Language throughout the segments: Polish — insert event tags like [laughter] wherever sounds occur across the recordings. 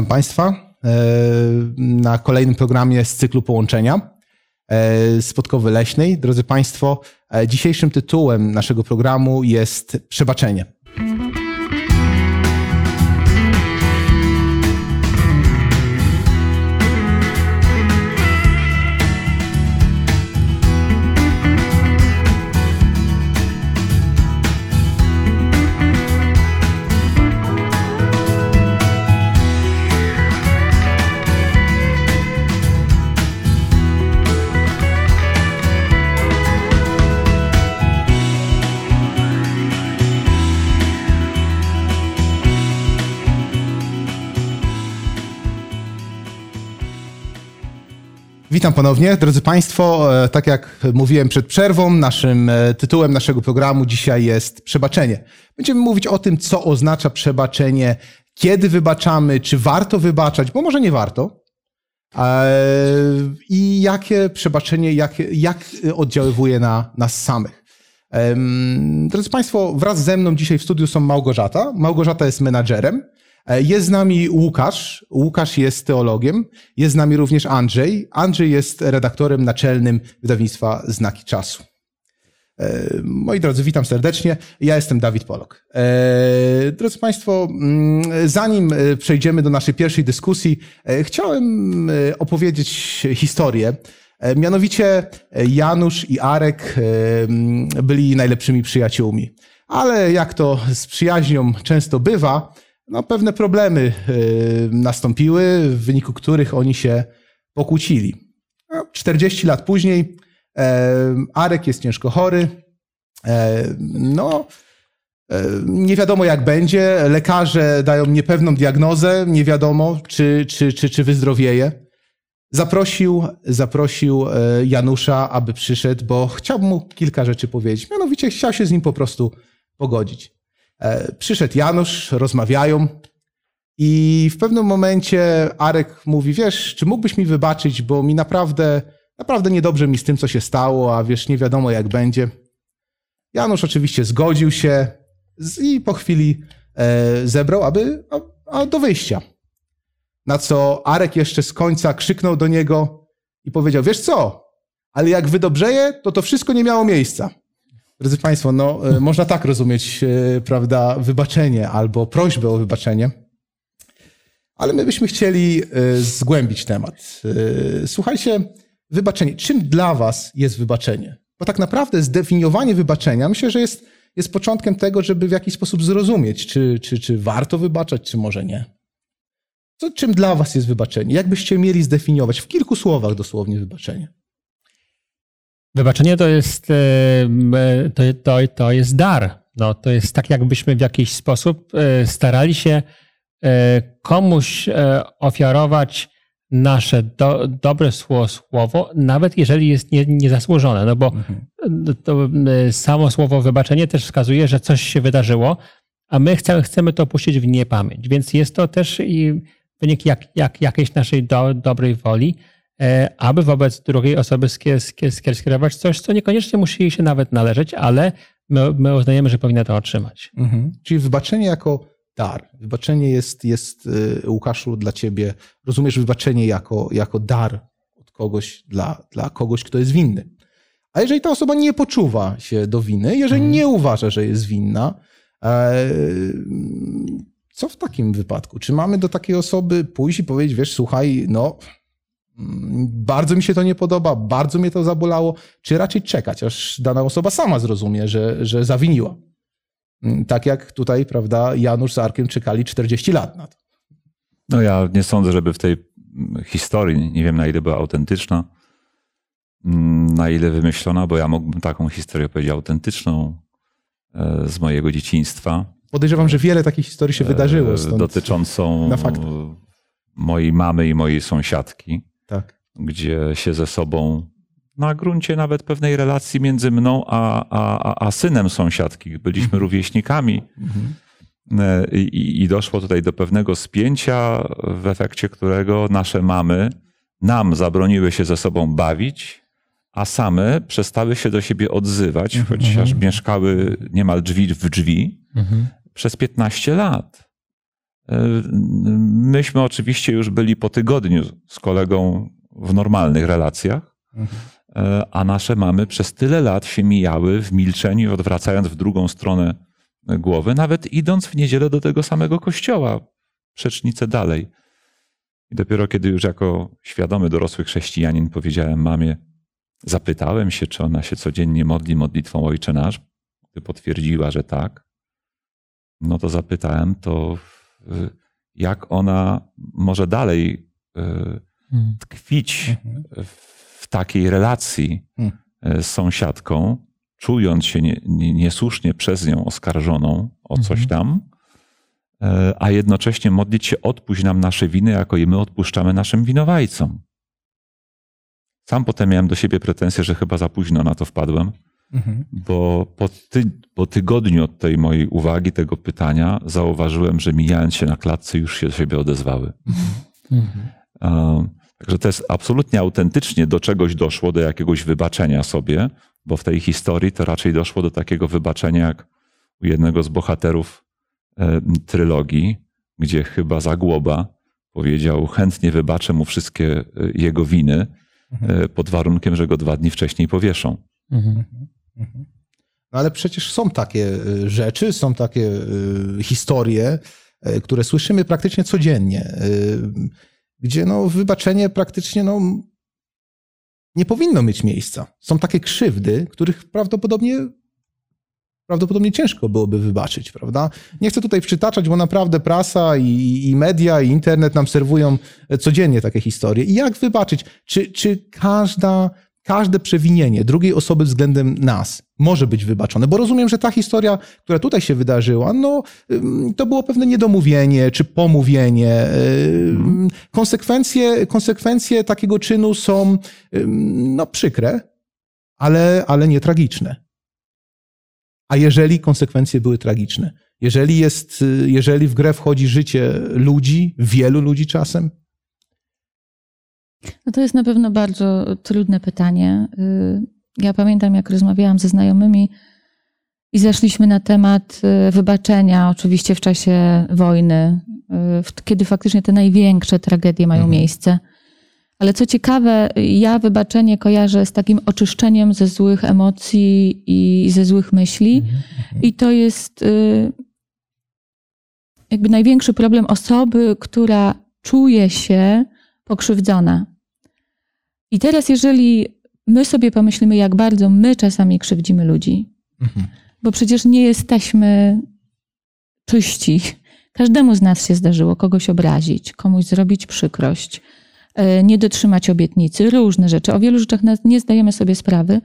Witam Państwa na kolejnym programie z cyklu Połączenia z Podkowy Leśnej. Drodzy Państwo, dzisiejszym tytułem naszego programu jest Przebaczenie. Witam ponownie, drodzy Państwo. E, tak jak mówiłem przed przerwą, naszym e, tytułem naszego programu dzisiaj jest przebaczenie. Będziemy mówić o tym, co oznacza przebaczenie, kiedy wybaczamy, czy warto wybaczać, bo może nie warto. E, I jakie przebaczenie, jak, jak oddziaływuje na nas samych. Drodzy Państwo, wraz ze mną dzisiaj w studiu są Małgorzata. Małgorzata jest menadżerem. E, jest z nami Łukasz. Łukasz jest teologiem. Jest z nami również Andrzej. Andrzej jest redaktorem naczelnym wydawnictwa Znaki Czasu. E, moi drodzy, witam serdecznie. Ja jestem Dawid Polok. E, drodzy Państwo, mm, zanim przejdziemy do naszej pierwszej dyskusji, chciałem opowiedzieć historię. Mianowicie Janusz i Arek byli najlepszymi przyjaciółmi. Ale jak to z przyjaźnią często bywa, no, pewne problemy y, nastąpiły, w wyniku których oni się pokłócili. 40 lat później e, Arek jest ciężko chory. E, no, e, nie wiadomo jak będzie. Lekarze dają niepewną diagnozę, nie wiadomo czy, czy, czy, czy wyzdrowieje. Zaprosił, zaprosił Janusza, aby przyszedł, bo chciał mu kilka rzeczy powiedzieć. Mianowicie chciał się z nim po prostu pogodzić. E, przyszedł Janusz, rozmawiają i w pewnym momencie Arek mówi, wiesz, czy mógłbyś mi wybaczyć, bo mi naprawdę, naprawdę niedobrze mi z tym, co się stało, a wiesz, nie wiadomo jak będzie. Janusz oczywiście zgodził się i po chwili e, zebrał, aby a, a do wyjścia. Na co Arek jeszcze z końca krzyknął do niego i powiedział, wiesz co, ale jak wydobrzeje, to to wszystko nie miało miejsca. Drodzy Państwo, no, e, można tak rozumieć, e, prawda, wybaczenie albo prośbę o wybaczenie. Ale my byśmy chcieli e, zgłębić temat. Słuchajcie, wybaczenie. Czym dla Was jest wybaczenie? Bo tak naprawdę zdefiniowanie wybaczenia myślę, że jest, jest początkiem tego, żeby w jakiś sposób zrozumieć, czy, czy, czy warto wybaczać, czy może nie. Co, czym dla Was jest wybaczenie? Jak byście mieli zdefiniować w kilku słowach dosłownie wybaczenie? Wybaczenie to jest, e, to, to, to jest dar. No, to jest tak, jakbyśmy w jakiś sposób e, starali się e, komuś ofiarować nasze do, dobre słowo, nawet jeżeli jest nie, niezasłużone. No bo mhm. to samo słowo wybaczenie też wskazuje, że coś się wydarzyło, a my chcemy, chcemy to puścić w niepamięć. Więc jest to też i wynik jak, jak, jakiejś naszej do, dobrej woli E, aby wobec drugiej osoby skierować coś, co niekoniecznie musi jej się nawet należeć, ale my, my uznajemy, że powinna to otrzymać. Mhm. Czyli wybaczenie jako dar. Wybaczenie jest, jest, y, Łukaszu, dla ciebie, rozumiesz wybaczenie jako, jako dar od kogoś dla, dla kogoś, kto jest winny. A jeżeli ta osoba nie poczuwa się do winy, jeżeli mhm. nie uważa, że jest winna, e, co w takim wypadku? Czy mamy do takiej osoby pójść i powiedzieć, wiesz, słuchaj, no bardzo mi się to nie podoba, bardzo mnie to zabolało, czy raczej czekać, aż dana osoba sama zrozumie, że, że zawiniła. Mm, tak jak tutaj, prawda, Janusz z Arkiem czekali 40 lat na to. No ja nie sądzę, żeby w tej historii, nie wiem na ile była autentyczna, mm, na ile wymyślona, bo ja mógłbym taką historię powiedzieć autentyczną e, z mojego dzieciństwa. Podejrzewam, że wiele takich historii się wydarzyło. Stąd dotyczącą mojej mamy i mojej sąsiadki tak. gdzie się ze sobą na gruncie nawet pewnej relacji między mną a, a, a synem sąsiadki. Byliśmy mhm. rówieśnikami. Mhm. I, I, doszło tutaj do pewnego spięcia, w efekcie którego nasze mamy nam zabroniły się ze sobą bawić, a same przestały się do siebie odzywać, mhm. chociaż mieszkały niemal drzwi w drzwi, mhm. przez 15 lat. Myśmy oczywiście już byli po tygodniu z kolegą w normalnych relacjach, e, a nasze mamy przez tyle lat się mijały w milczeniu, odwracając w drugą stronę głowy, nawet idąc w niedzielę do tego samego kościoła, przecznicę dalej. I dopiero kiedy już jako świadomy dorosły chrześcijanin powiedziałem mamie, zapytałem się, czy ona się codziennie modli modlitwą Ojcze Nasz, gdy potwierdziła, że tak, no to zapytałem to, jak ona może dalej y, Mhm. tkwić w takiej relacji Mhm. y, z sąsiadką, czując się nie, nie, niesłusznie przez nią oskarżoną o coś Mhm. tam, y, a jednocześnie modlić się, odpuść nam nasze winy, jako i my odpuszczamy naszym winowajcom. Sam potem miałem do siebie pretensje, że chyba za późno na to wpadłem, Mhm. bo po, ty, po tygodniu od tej mojej uwagi, tego pytania, zauważyłem, że mijając się na klatce, już się do siebie odezwały. Mhm. Um, Także to jest absolutnie autentycznie do czegoś doszło, do jakiegoś wybaczenia sobie, bo w tej historii to raczej doszło do takiego wybaczenia jak u jednego z bohaterów e, trylogii, gdzie chyba Zagłoba powiedział, chętnie wybaczę mu wszystkie e, jego winy, e, pod warunkiem, że go dwa dni wcześniej powieszą. Mhm. No ale przecież są takie y, rzeczy, są takie y, historie, y, które słyszymy praktycznie codziennie, gdzie no, wybaczenie praktycznie no, nie powinno mieć miejsca. Są takie krzywdy, których prawdopodobnie, prawdopodobnie ciężko byłoby wybaczyć, prawda? Nie chcę tutaj przytaczać, bo naprawdę prasa i, i media i internet nam serwują codziennie takie historie. I jak wybaczyć? Czy, czy każda każde przewinienie drugiej osoby względem nas może być wybaczone, bo rozumiem, że ta historia, która tutaj się wydarzyła, no to było pewne niedomówienie czy pomówienie. Ym, Konsekwencje, konsekwencje takiego czynu są no przykre, ale, ale nie tragiczne. A jeżeli konsekwencje były tragiczne? Jeżeli, jest, y, jeżeli w grę wchodzi życie ludzi, wielu ludzi czasem, No to jest na pewno bardzo trudne pytanie. Y, Ja pamiętam, jak rozmawiałam ze znajomymi i zeszliśmy na temat y, wybaczenia, oczywiście w czasie wojny, y, kiedy faktycznie te największe tragedie mają Mhm. miejsce. Ale co ciekawe, ja wybaczenie kojarzę z takim oczyszczeniem ze złych emocji i ze złych myśli. I to jest jakby największy problem osoby, która czuje się pokrzywdzona. I teraz, jeżeli my sobie pomyślimy, jak bardzo my czasami krzywdzimy ludzi, Mhm. bo przecież nie jesteśmy czyści. Każdemu z nas się zdarzyło kogoś obrazić, komuś zrobić przykrość, e, nie dotrzymać obietnicy, różne rzeczy. O wielu rzeczach nie zdajemy sobie sprawy.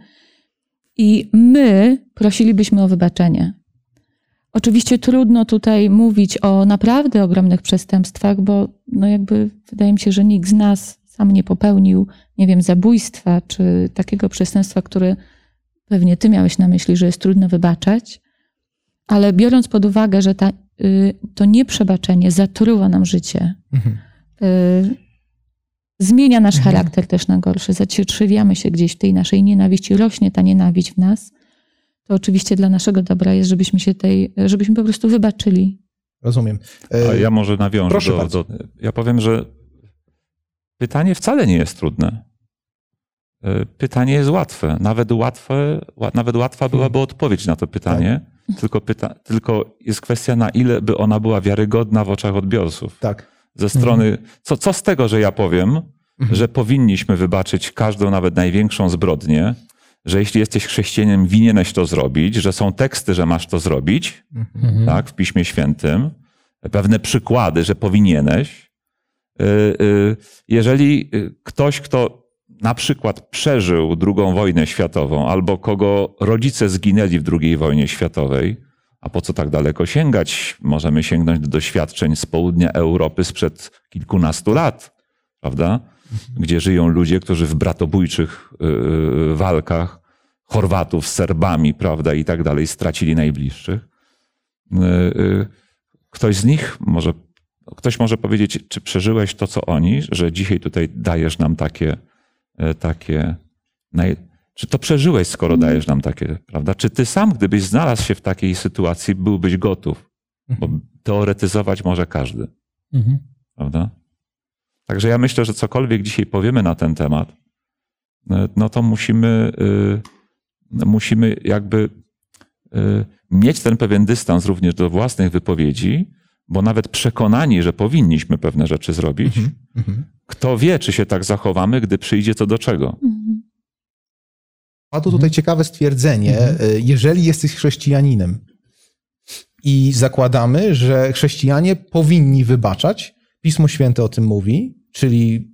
I my prosilibyśmy o wybaczenie. Oczywiście trudno tutaj mówić o naprawdę ogromnych przestępstwach, bo no jakby wydaje mi się, że nikt z nas sam nie popełnił, nie wiem, zabójstwa czy takiego przestępstwa, które pewnie ty miałeś na myśli, że jest trudno wybaczać. Ale biorąc pod uwagę, że ta, y, to nieprzebaczenie zatruwa nam życie, Mhm. y, zmienia nasz Mhm. charakter też na gorszy, zacietrzewiamy się gdzieś w tej naszej nienawiści, rośnie ta nienawiść w nas, to oczywiście dla naszego dobra jest, żebyśmy się tej, żebyśmy po prostu wybaczyli. Rozumiem. E, A ja może nawiążę Proszę do, bardzo. do. Ja powiem, że pytanie wcale nie jest trudne. E, Pytanie jest łatwe. Nawet, łatwe, ła- nawet łatwa byłaby odpowiedź na to pytanie. Tylko, pyta, tylko jest kwestia, na ile by ona była wiarygodna w oczach odbiorców. Tak. Ze strony, co, co z tego, że ja powiem, że powinniśmy wybaczyć każdą, nawet największą zbrodnię, że jeśli jesteś chrześcijaninem, winieneś to zrobić, że są teksty, że masz to zrobić, Mhm. tak, w Piśmie Świętym, pewne przykłady, że powinieneś. Y, y, Jeżeli y, ktoś, kto na przykład przeżył II wojnę światową, albo kogo rodzice zginęli w II wojnie światowej, a po co tak daleko sięgać? Możemy sięgnąć do doświadczeń z południa Europy sprzed kilkunastu lat, prawda? Gdzie żyją ludzie, którzy w bratobójczych walkach Chorwatów z Serbami, prawda, i tak dalej, stracili najbliższych. Ktoś z nich może, ktoś może powiedzieć, czy przeżyłeś to, co oni, że dzisiaj tutaj dajesz nam takie, e, takie, naj... czy to przeżyłeś, skoro dajesz nam takie, prawda? Czy ty sam, gdybyś znalazł się w takiej sytuacji, byłbyś gotów? Bo teoretyzować może każdy. Mhm. prawda? Także ja myślę, że cokolwiek dzisiaj powiemy na ten temat, e, no to musimy, y, musimy jakby mieć ten pewien dystans również do własnych wypowiedzi, bo nawet przekonani, że powinniśmy pewne rzeczy zrobić, Mhm. kto wie, czy się tak zachowamy, gdy przyjdzie co do czego. Mhm. Padło tutaj ciekawe stwierdzenie, y, jeżeli jesteś chrześcijaninem i zakładamy, że chrześcijanie powinni wybaczać, Pismo Święte o tym mówi, czyli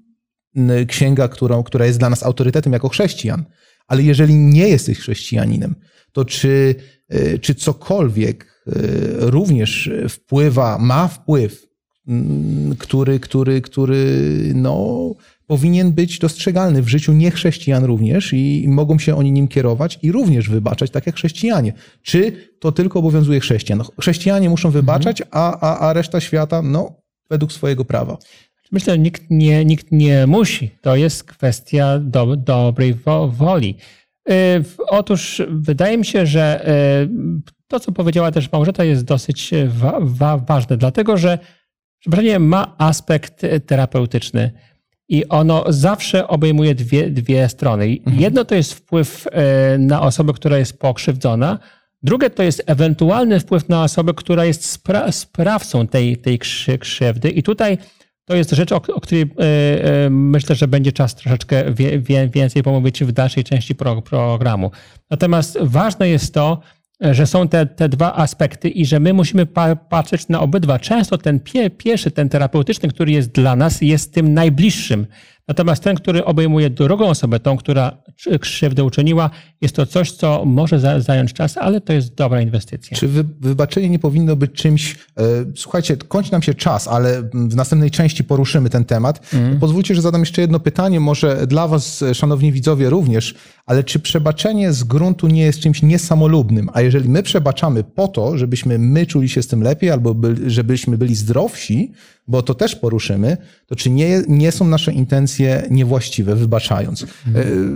księga, którą, która jest dla nas autorytetem jako chrześcijan, ale jeżeli nie jesteś chrześcijaninem, to czy, y, czy cokolwiek również wpływa, ma wpływ, mm, który, który, który no, powinien być dostrzegalny w życiu niechrześcijan również i mogą się oni nim kierować i również wybaczać, tak jak chrześcijanie. Czy to tylko obowiązuje chrześcijan? No, Chrześcijanie muszą wybaczać, a, a, a reszta świata, no, według swojego prawa. Myślę, że nikt nie, nikt nie musi. To jest kwestia do, dobrej wo, woli. Y, Otóż wydaje mi się, że y, to, co powiedziała też Małgorzata, jest dosyć y, wa, wa, ważne, dlatego że przebaczenie ma aspekt y, terapeutyczny i ono zawsze obejmuje dwie, dwie strony. I Jedno to jest wpływ y, na osobę, która jest pokrzywdzona, drugie to jest ewentualny wpływ na osobę, która jest spra sprawcą tej, tej krzy krzywdy. I tutaj to jest rzecz, o, o której e, e, myślę, że będzie czas troszeczkę wie, wie, więcej pomówić w dalszej części pro, programu. Natomiast ważne jest to, e, że są te, te dwa aspekty i że my musimy pa, patrzeć na obydwa. Często ten pie, pierwszy, ten terapeutyczny, który jest dla nas, jest tym najbliższym. Natomiast ten, który obejmuje drugą osobę, tą, która krzy- krzywdę uczyniła, jest to coś, co może za, zająć czas, ale to jest dobra inwestycja. Czy wy, wybaczenie nie powinno być czymś. E, słuchajcie, kończy nam się czas, ale w następnej części poruszymy ten temat. Pozwólcie, że zadam jeszcze jedno pytanie, może dla Was, szanowni widzowie, również, ale czy przebaczenie z gruntu nie jest czymś niesamolubnym? A jeżeli my przebaczamy po to, żebyśmy my czuli się z tym lepiej, albo by, żebyśmy byli zdrowsi, bo to też poruszymy, to czy nie, nie są nasze intencje niewłaściwe, wybaczając? E,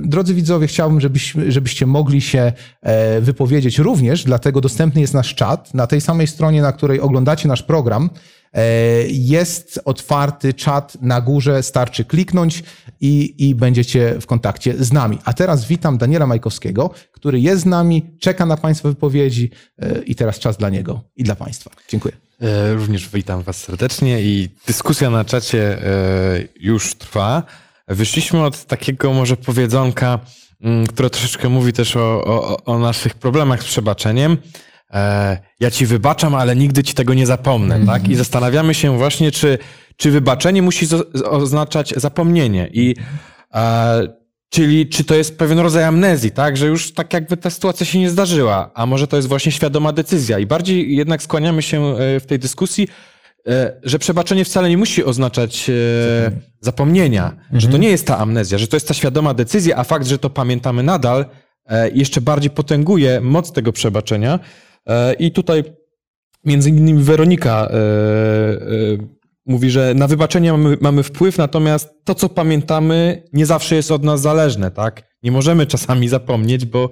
Drodzy widzowie, chciałbym, żebyśmy, żebyście mogli się e, wypowiedzieć również, dlatego dostępny jest nasz czat. Na tej samej stronie, na której oglądacie nasz program, e, jest otwarty czat na górze, starczy kliknąć i, i będziecie w kontakcie z nami. A teraz witam Daniela Majkowskiego, który jest z nami, czeka na Państwa wypowiedzi i teraz czas dla niego i dla Państwa. Dziękuję. E, Również witam Was serdecznie i dyskusja na czacie e, już trwa. Wyszliśmy od takiego może powiedzonka, mm, które troszeczkę mówi też o, o, o naszych problemach z przebaczeniem. E, Ja ci wybaczam, ale nigdy ci tego nie zapomnę, tak? I zastanawiamy się właśnie, czy, czy wybaczenie musi oznaczać zapomnienie. I Czyli czy to jest pewien rodzaj amnezji, tak? Że już tak jakby ta sytuacja się nie zdarzyła, a może to jest właśnie świadoma decyzja. I bardziej jednak skłaniamy się e, w tej dyskusji, e, że przebaczenie wcale nie musi oznaczać e, zapomnienia, że to nie jest ta amnezja, że to jest ta świadoma decyzja, a fakt, że to pamiętamy nadal, jeszcze bardziej potęguje moc tego przebaczenia. I tutaj między innymi Weronika mówi, że na wybaczenie mamy, mamy wpływ, natomiast to, co pamiętamy, nie zawsze jest od nas zależne, tak? Nie możemy czasami zapomnieć, bo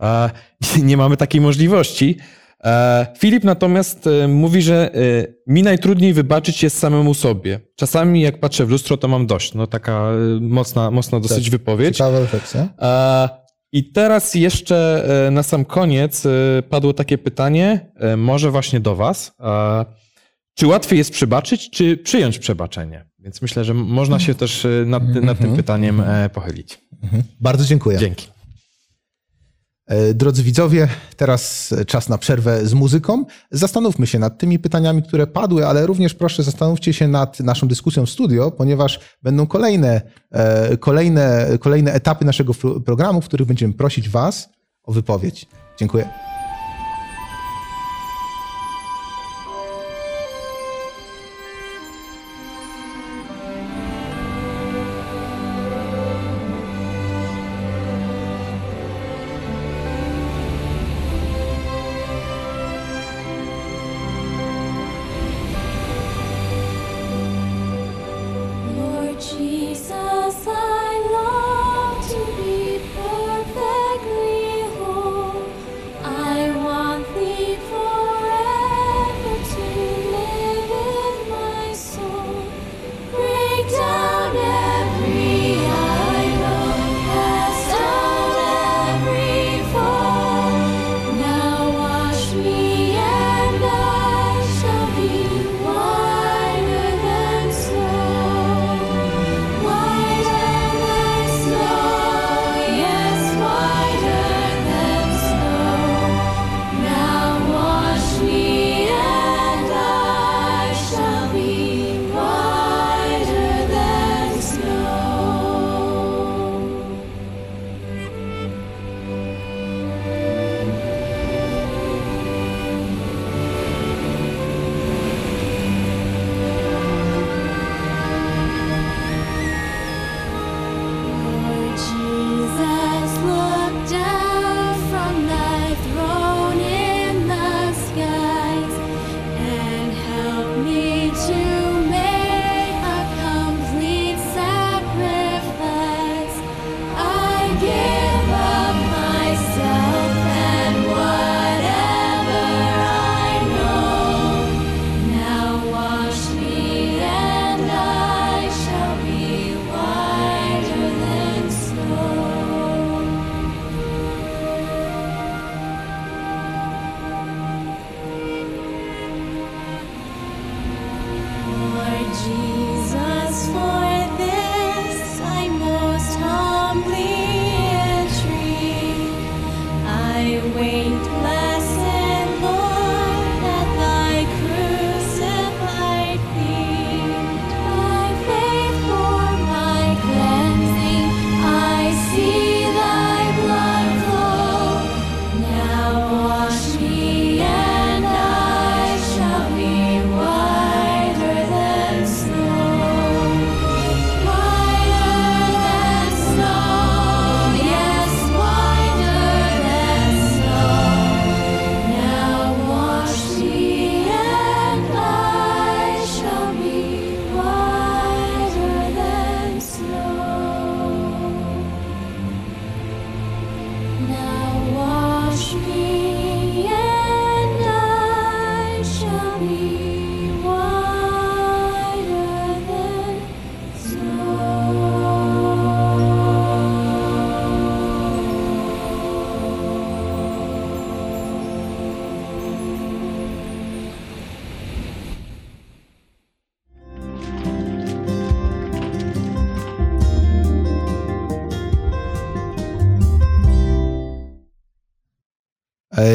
e, [laughs] nie mamy takiej możliwości. E, Filip natomiast e, mówi, że e, mi najtrudniej wybaczyć jest samemu sobie. Czasami jak patrzę w lustro, to mam dość. No taka e, mocna, mocna dosyć wypowiedź. Ciekawa refleksja. E, I teraz jeszcze na sam koniec padło takie pytanie, może właśnie do Was. Czy łatwiej jest przebaczyć, czy przyjąć przebaczenie? Więc myślę, że można się też e, nad, nad tym pytaniem e, pochylić. Bardzo dziękuję. Dzięki. E, Drodzy widzowie, teraz czas na przerwę z muzyką. Zastanówmy się nad tymi pytaniami, które padły, ale również proszę zastanówcie się nad naszą dyskusją w studio, ponieważ będą kolejne, kolejne, kolejne etapy naszego programu, w których będziemy prosić Was o wypowiedź. Dziękuję.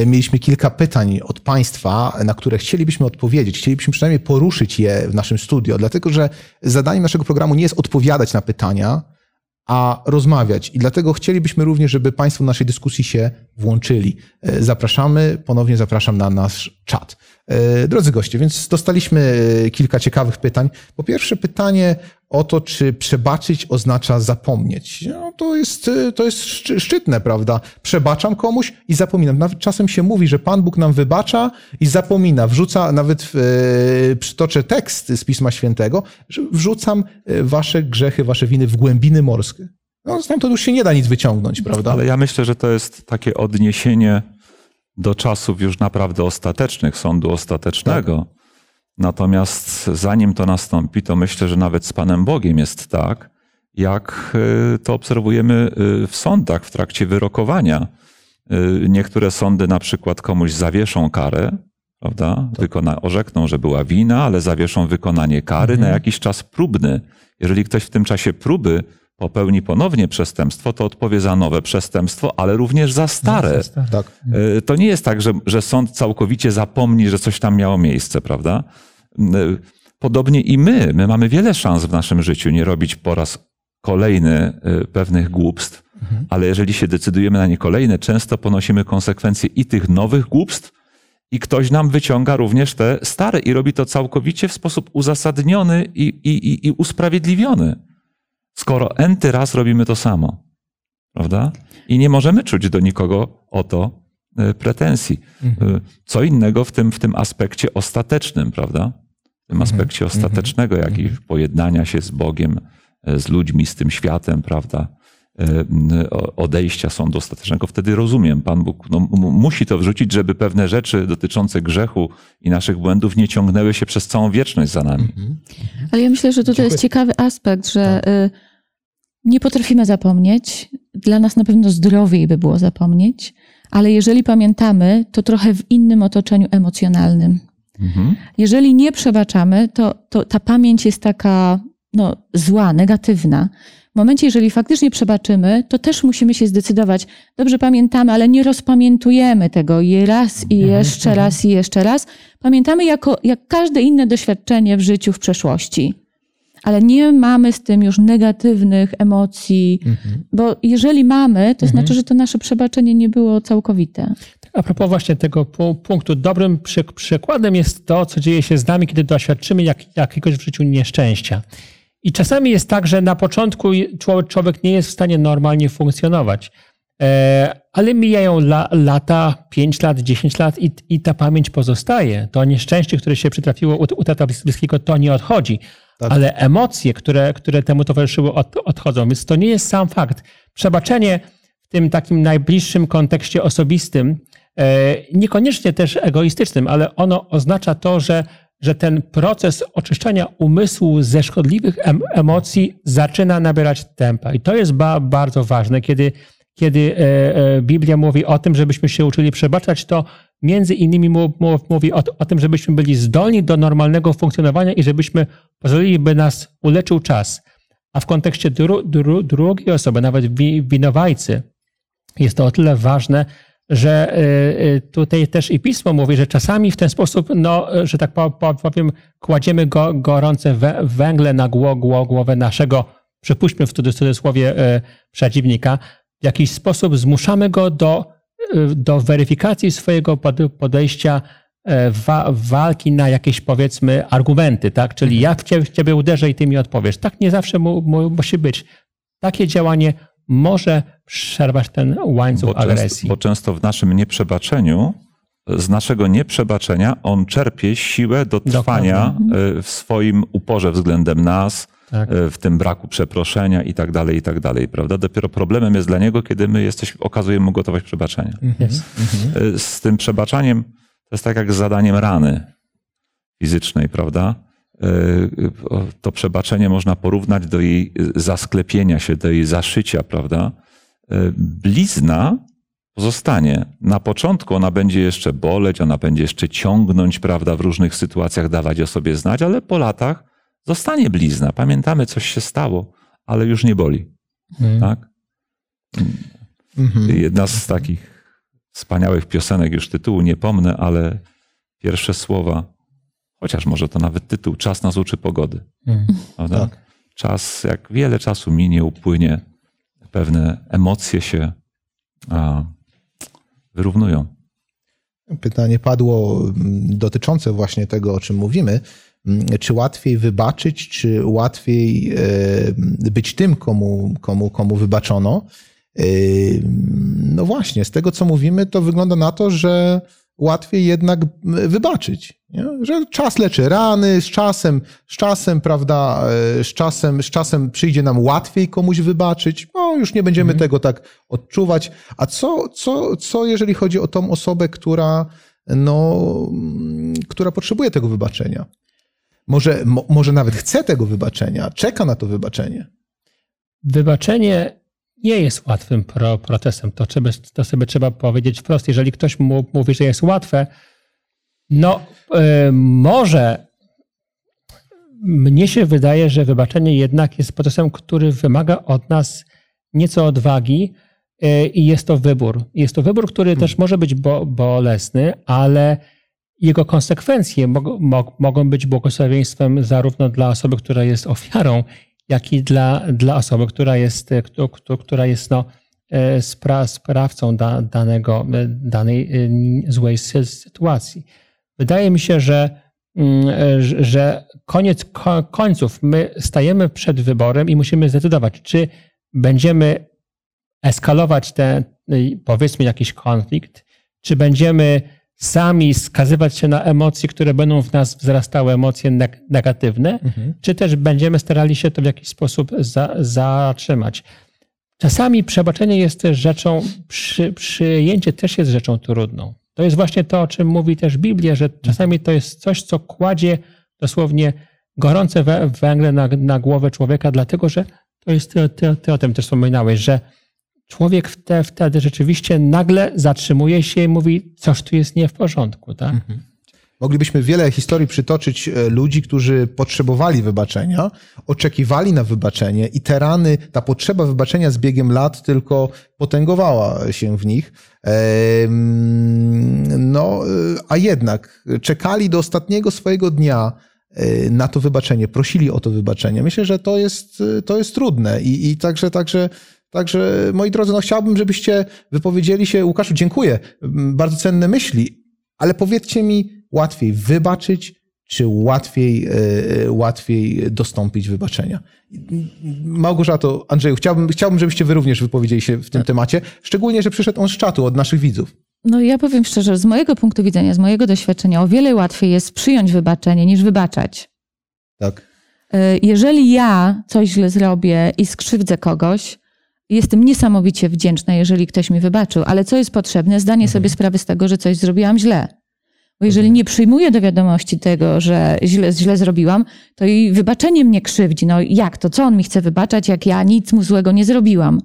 Mieliśmy kilka pytań od Państwa, na które chcielibyśmy odpowiedzieć. Chcielibyśmy przynajmniej poruszyć je w naszym studio, dlatego że zadaniem naszego programu nie jest odpowiadać na pytania, a rozmawiać. I dlatego chcielibyśmy również, żeby Państwo w naszej dyskusji się włączyli. E, Zapraszamy, ponownie zapraszam na nasz czat. E, Drodzy goście, więc dostaliśmy e, kilka ciekawych pytań. Po pierwsze pytanie o to, czy przebaczyć oznacza zapomnieć. No, to, jest, e, to jest szczy- szczytne, prawda? Przebaczam komuś i zapominam. Nawet czasem się mówi, że Pan Bóg nam wybacza i zapomina. Wrzuca, nawet e, przytoczę tekst z Pisma Świętego, że wrzucam wasze grzechy, wasze winy w głębiny morskie. No, stamtąd już się nie da nic wyciągnąć, prawda? Ale ja myślę, że to jest takie odniesienie do czasów już naprawdę ostatecznych, sądu ostatecznego. Natomiast zanim to nastąpi, to myślę, że nawet z Panem Bogiem jest tak, jak y, to obserwujemy y, w sądach w trakcie wyrokowania. Y, Niektóre sądy na przykład komuś zawieszą karę, prawda? Wykona, orzekną, że była wina, ale zawieszą wykonanie kary na jakiś czas próbny. Jeżeli ktoś w tym czasie próby popełni ponownie przestępstwo, to odpowie za nowe przestępstwo, ale również za stare. Tak. Y, To nie jest tak, że, że sąd całkowicie zapomni, że coś tam miało miejsce, prawda? Y, Podobnie i my. My mamy wiele szans w naszym życiu nie robić po raz kolejny y, pewnych głupstw, ale jeżeli się decydujemy na nie kolejne, często ponosimy konsekwencje i tych nowych głupstw, i ktoś nam wyciąga również te stare i robi to całkowicie w sposób uzasadniony i, i, i usprawiedliwiony. Skoro enty raz robimy to samo, prawda? I nie możemy czuć do nikogo o to e, pretensji. E, Co innego w tym, w tym aspekcie ostatecznym, prawda? W tym aspekcie ostatecznego, jak i pojednania się z Bogiem, e, z ludźmi, z tym światem, prawda? Odejścia sądu ostatecznego. Wtedy rozumiem, Pan Bóg no, musi to wrzucić, żeby pewne rzeczy dotyczące grzechu i naszych błędów nie ciągnęły się przez całą wieczność za nami. Ale ja myślę, że tutaj jest ciekawy aspekt, że y, nie potrafimy zapomnieć. Dla nas na pewno zdrowiej by było zapomnieć, ale jeżeli pamiętamy, to trochę w innym otoczeniu emocjonalnym. Mhm. Jeżeli nie przebaczamy, to, to ta pamięć jest taka no, zła, negatywna. W momencie, jeżeli faktycznie przebaczymy, to też musimy się zdecydować. Dobrze pamiętamy, ale nie rozpamiętujemy tego i raz i jeszcze raz i jeszcze raz. Pamiętamy jako, jak każde inne doświadczenie w życiu w przeszłości. Ale nie mamy z tym już negatywnych emocji, bo jeżeli mamy, to znaczy, że to nasze przebaczenie nie było całkowite. A propos właśnie tego pu- punktu, dobrym przy, przykładem jest to, co dzieje się z nami, kiedy doświadczymy jak, jakiegoś w życiu nieszczęścia. I czasami jest tak, że na początku człowiek, nie jest w stanie normalnie funkcjonować, e, ale mijają la, lata, 5 lat, 10 lat i, i ta pamięć pozostaje. To nieszczęście, które się przytrafiło u, u tata bliskiego, to nie odchodzi. Ale emocje, które, które temu towarzyszyły, od, odchodzą. Więc to nie jest sam fakt. Przebaczenie w tym takim najbliższym kontekście osobistym, e, niekoniecznie też egoistycznym, ale ono oznacza to, że, że ten proces oczyszczania umysłu ze szkodliwych em, emocji zaczyna nabierać tempa. I to jest ba, bardzo ważne, kiedy, kiedy e, e, Biblia mówi o tym, żebyśmy się uczyli przebaczać, to między innymi mówi o, o tym, żebyśmy byli zdolni do normalnego funkcjonowania i żebyśmy pozwolili, by nas uleczył czas. A w kontekście dru, dru, drugiej osoby, nawet wi, winowajcy, jest to o tyle ważne, że y, tutaj też i pismo mówi, że czasami w ten sposób, no, że tak po- po- powiem, kładziemy go, gorące wę- węgle na gło, gło, głowę naszego, przypuśćmy w cudzys- cudzysłowie, przeciwnika, w jakiś sposób zmuszamy go do, y, do weryfikacji swojego pod- podejścia e, wa, walki na jakieś powiedzmy argumenty, tak? Czyli ja w ciebie, w ciebie uderzę i ty mi odpowiesz. Tak nie zawsze mu, mu, musi być. Takie działanie może przerwać ten łańcuch Bo często, agresji. bo często w naszym nieprzebaczeniu, z naszego nieprzebaczenia, on czerpie siłę do trwania e, w swoim uporze względem nas, Tak. e, w tym braku przeproszenia i tak dalej, i tak dalej, prawda? Dopiero problemem jest dla niego, kiedy my jesteśmy, okazujemy mu gotowość przebaczenia. Jest. E, Z tym przebaczaniem to jest tak jak z zadaniem rany fizycznej, prawda? E, To przebaczenie można porównać do jej zasklepienia się, do jej zaszycia, prawda? Blizna pozostanie. Na początku ona będzie jeszcze boleć, ona będzie jeszcze ciągnąć, prawda, w różnych sytuacjach dawać o sobie znać, ale po latach zostanie blizna. Pamiętamy, coś się stało, ale już nie boli. Mhm. Tak? Mhm. Jedna z takich wspaniałych piosenek, już tytułu nie pomnę, ale pierwsze słowa, chociaż może to nawet tytuł, Czas nas uczy pogody. Mm. Tak. Czas, jak wiele czasu minie, upłynie, pewne emocje się a, wyrównują. Pytanie padło mm, dotyczące właśnie tego, o czym mówimy. Mm, Czy łatwiej wybaczyć, czy łatwiej e, być tym, komu, komu, komu wybaczono? E, No właśnie, z tego co mówimy, to wygląda na to, że łatwiej jednak wybaczyć. Nie? Że czas leczy rany, z czasem, z czasem, prawda, e, z czasem, z czasem przyjdzie nam łatwiej komuś wybaczyć. No, już nie będziemy tego tak odczuwać. A co, co, co jeżeli chodzi o tą osobę, która, no, mm, która potrzebuje tego wybaczenia? Może, mo, może nawet chce tego wybaczenia, czeka na to wybaczenie. Wybaczenie nie jest łatwym pro, procesem. To, trzeba, to sobie trzeba powiedzieć wprost. Jeżeli ktoś mu, mówi, że jest łatwe, no y, może mnie się wydaje, że wybaczenie jednak jest procesem, który wymaga od nas nieco odwagi y, i jest to wybór. Jest to wybór, który też może być bo, bolesny, ale jego konsekwencje mog, mog, mogą być błogosławieństwem zarówno dla osoby, która jest ofiarą, jak i dla, dla osoby, która jest, e, kto- która jest no, e, spra, sprawcą da, danego, e, danej złej sy- sytuacji. Wydaje mi się, że, mm, że- koniec ko, końców my stajemy przed wyborem i musimy zdecydować, czy będziemy eskalować ten, powiedzmy, jakiś konflikt, czy będziemy sami skazywać się na emocje, które będą w nas wzrastały, emocje neg- negatywne, czy też będziemy starali się to w jakiś sposób za, zatrzymać. Czasami przebaczenie jest też rzeczą, przy, przyjęcie też jest rzeczą trudną. To jest właśnie to, o czym mówi też Biblia, że czasami to jest coś, co kładzie dosłownie gorące wę- węgle na, na głowę człowieka, dlatego że to jest, ty, ty, ty o tym też wspominałeś, że człowiek wte, wtedy rzeczywiście nagle zatrzymuje się i mówi, coś tu jest nie w porządku. Tak? Moglibyśmy wiele historii przytoczyć e, ludzi, którzy potrzebowali wybaczenia, oczekiwali na wybaczenie i te rany, ta potrzeba wybaczenia z biegiem lat tylko potęgowała się w nich. No, e, a jednak czekali do ostatniego swojego dnia e, na to wybaczenie, prosili o to wybaczenie. Myślę, że to jest, to jest trudne i, i także, także Także, moi drodzy, no chciałbym, żebyście wypowiedzieli się. Łukaszu, dziękuję. M, Bardzo cenne myśli, ale powiedzcie mi, łatwiej wybaczyć, czy łatwiej, e, łatwiej dostąpić wybaczenia? Małgorzato, Andrzeju, chciałbym, chciałbym, żebyście wy również wypowiedzieli się w tym temacie, szczególnie, że przyszedł on z czatu od naszych widzów. No ja powiem szczerze, z mojego punktu widzenia, z mojego doświadczenia, o wiele łatwiej jest przyjąć wybaczenie niż wybaczać. Tak. Y, Jeżeli ja coś źle zrobię i skrzywdzę kogoś, jestem niesamowicie wdzięczna, jeżeli ktoś mi wybaczył, ale co jest potrzebne? Zdanie sobie sprawy z tego, że coś zrobiłam źle. Bo jeżeli nie przyjmuję do wiadomości tego, że źle, źle zrobiłam, to i wybaczenie mnie krzywdzi. No jak to? Co on mi chce wybaczać, jak ja nic mu złego nie zrobiłam?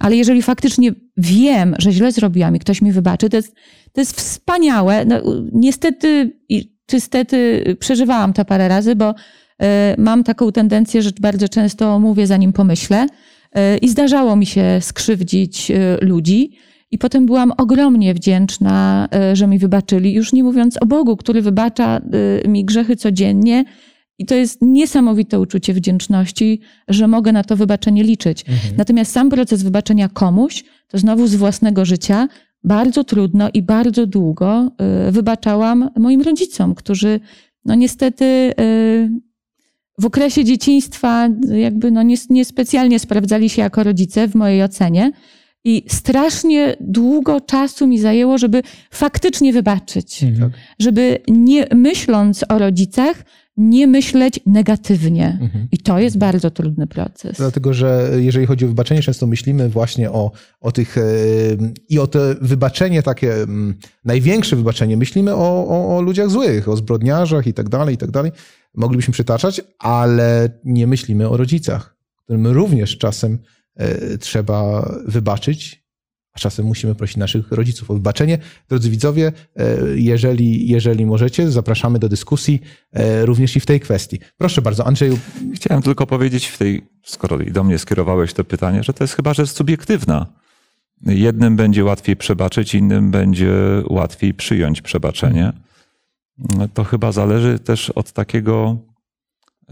Ale jeżeli faktycznie wiem, że źle zrobiłam i ktoś mi wybaczy, to jest, to jest wspaniałe. No, niestety, i- czy stety przeżywałam to parę razy, bo e, mam taką tendencję, że bardzo często mówię zanim pomyślę i zdarzało mi się skrzywdzić e, ludzi. I potem byłam ogromnie wdzięczna, e, że mi wybaczyli, już nie mówiąc o Bogu, który wybacza e, mi grzechy codziennie. I to jest niesamowite uczucie wdzięczności, że mogę na to wybaczenie liczyć. Natomiast sam proces wybaczenia komuś, to znowu z własnego życia, bardzo trudno i bardzo długo wybaczałam moim rodzicom, którzy no niestety w okresie dzieciństwa jakby no nies- niespecjalnie sprawdzali się jako rodzice w mojej ocenie. I strasznie długo czasu mi zajęło, żeby faktycznie wybaczyć. Mhm. Żeby nie myśląc o rodzicach, nie myśleć negatywnie. I to jest bardzo trudny proces. Dlatego, że jeżeli chodzi o wybaczenie, często myślimy właśnie o, o tych e, i o te wybaczenie, takie mm, największe wybaczenie, myślimy o, o, o ludziach złych, o zbrodniarzach i tak dalej, i tak dalej. Moglibyśmy przytaczać, ale nie myślimy o rodzicach, którym również czasem e, trzeba wybaczyć, a czasem musimy prosić naszych rodziców o wybaczenie. Drodzy widzowie, e, jeżeli, jeżeli możecie, zapraszamy do dyskusji e, również i w tej kwestii. Proszę bardzo, Andrzeju, Chciałem tylko powiedzieć w tej, skoro i do mnie skierowałeś to pytanie, że to jest chyba rzecz subiektywna. jednym będzie łatwiej przebaczyć, innym będzie łatwiej przyjąć przebaczenie. To chyba zależy też od takiego,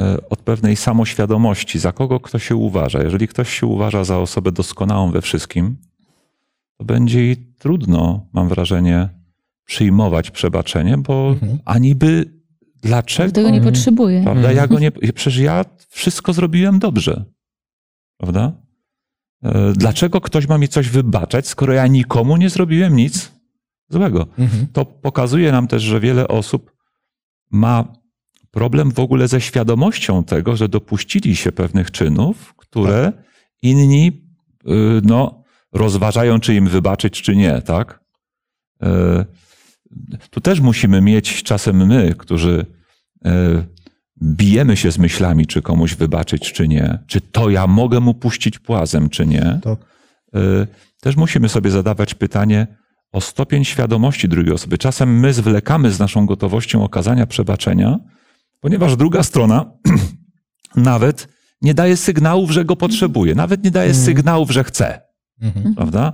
e, od pewnej samoświadomości, za kogo kto się uważa. Jeżeli ktoś się uważa za osobę doskonałą we wszystkim, to będzie jej trudno, mam wrażenie, przyjmować przebaczenie, bo a niby dlaczego? Tego nie potrzebuje. Prawda? Ja go nie, przecież ja wszystko zrobiłem dobrze. Prawda? E, Dlaczego ktoś ma mi coś wybaczać, skoro ja nikomu nie zrobiłem nic złego? To pokazuje nam też, że wiele osób ma problem w ogóle ze świadomością tego, że dopuścili się pewnych czynów, które inni y, no, rozważają, czy im wybaczyć, czy nie, tak? E, Tu też musimy mieć czasem my, którzy e, bijemy się z myślami, czy komuś wybaczyć, czy nie, czy to ja mogę mu puścić płazem, czy nie. Tak. E, Też musimy sobie zadawać pytanie o stopień świadomości drugiej osoby. Czasem my zwlekamy z naszą gotowością okazania przebaczenia, ponieważ druga strona [clears throat] nawet nie daje sygnałów, że go potrzebuje, nawet nie daje sygnałów, że chce, prawda?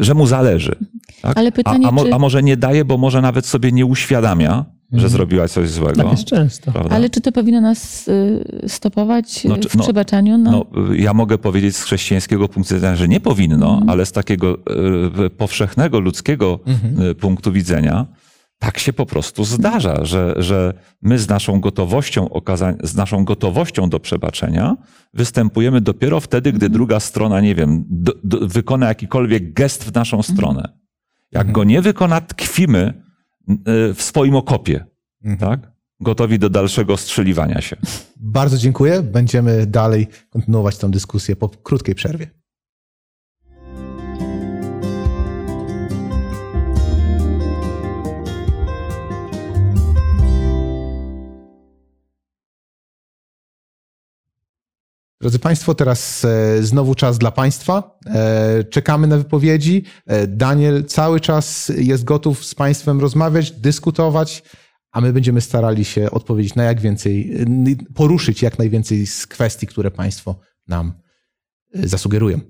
Y, Że mu zależy. Tak? Ale pytanie, a, a, mo- czy- a może nie daje, bo może nawet sobie nie uświadamia, że zrobiła coś złego. Tak jest często. Prawda? Ale czy to powinno nas y, stopować No, y, czy- w no, przebaczaniu? No, No, ja mogę powiedzieć z chrześcijańskiego punktu widzenia, że nie powinno, Mhm. ale z takiego y, powszechnego ludzkiego y, punktu widzenia tak się po prostu zdarza, że, że my z naszą gotowością okaza- z naszą gotowością do przebaczenia występujemy dopiero wtedy, gdy druga strona, nie wiem, do, do, wykona jakikolwiek gest w naszą stronę. Jak go nie wykona, tkwimy w swoim okopie, tak? Gotowi do dalszego strzeliwania się. Bardzo dziękuję. Będziemy dalej kontynuować tę dyskusję po krótkiej przerwie. Drodzy Państwo, teraz e, znowu czas dla Państwa. E, Czekamy na wypowiedzi. E, Daniel cały czas jest gotów z Państwem rozmawiać, dyskutować, a my będziemy starali się odpowiedzieć na jak więcej, poruszyć jak najwięcej z kwestii, które Państwo nam zasugerują.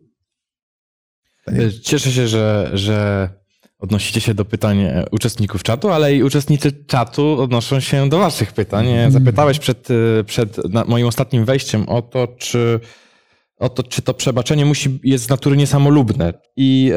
Cieszę się, że, że odnosicie się do pytań e, uczestników czatu, ale i uczestnicy czatu odnoszą się do waszych pytań. E, Zapytałeś przed, e, przed moim ostatnim wejściem o to, czy, o to, czy to przebaczenie musi, jest z natury niesamolubne. I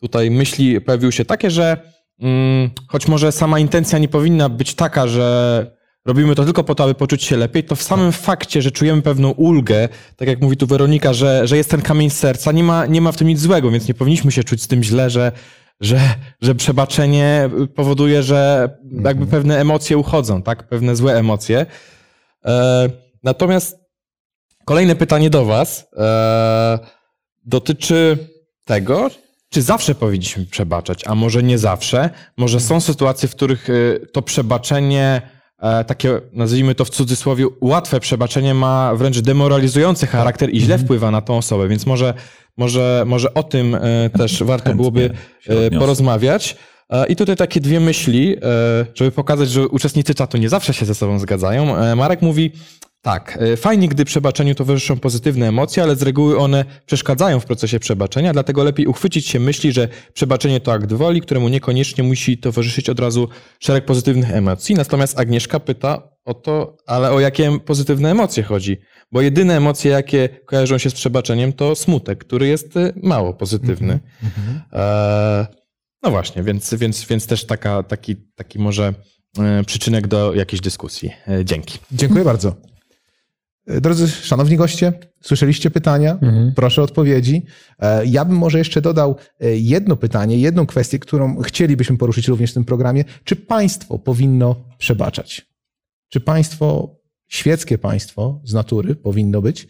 tutaj myśli pojawiły się takie, że mm, choć może sama intencja nie powinna być taka, że robimy to tylko po to, aby poczuć się lepiej, to w samym fakcie, że czujemy pewną ulgę, tak jak mówi tu Weronika, że, że jest ten kamień serca, nie ma, nie ma w tym nic złego, więc nie powinniśmy się czuć z tym źle, że, że, że przebaczenie powoduje, że jakby pewne emocje uchodzą, tak? Pewne złe emocje. E, natomiast kolejne pytanie do Was e, dotyczy tego, czy zawsze powinniśmy przebaczać, a może nie zawsze. Może są sytuacje, w których y, to przebaczenie, takie nazwijmy to w cudzysłowie, łatwe przebaczenie ma wręcz demoralizujący charakter i źle wpływa na tą osobę, więc może, może, może o tym e, też warto byłoby e, porozmawiać. E, I tutaj takie dwie myśli, e, żeby pokazać, że uczestnicy czatu nie zawsze się ze sobą zgadzają. E, Marek mówi, tak, e, fajnie, gdy przebaczeniu towarzyszą pozytywne emocje, ale z reguły one przeszkadzają w procesie przebaczenia, dlatego lepiej uchwycić się myśli, że przebaczenie to akt woli, któremu niekoniecznie musi towarzyszyć od razu szereg pozytywnych emocji. Natomiast Agnieszka pyta o to, ale o jakie pozytywne emocje chodzi? Bo jedyne emocje, jakie kojarzą się z przebaczeniem, to smutek, który jest e, mało pozytywny. E, no właśnie, więc, więc, więc też taka, taki, taki może e, przyczynek do jakiejś dyskusji. E, Dzięki. Dziękuję bardzo. E, Drodzy, szanowni goście, słyszeliście pytania? Proszę o odpowiedzi. E, Ja bym może jeszcze dodał e, jedno pytanie, jedną kwestię, którą chcielibyśmy poruszyć również w tym programie. Czy państwo powinno przebaczać? Czy państwo, świeckie państwo z natury powinno być,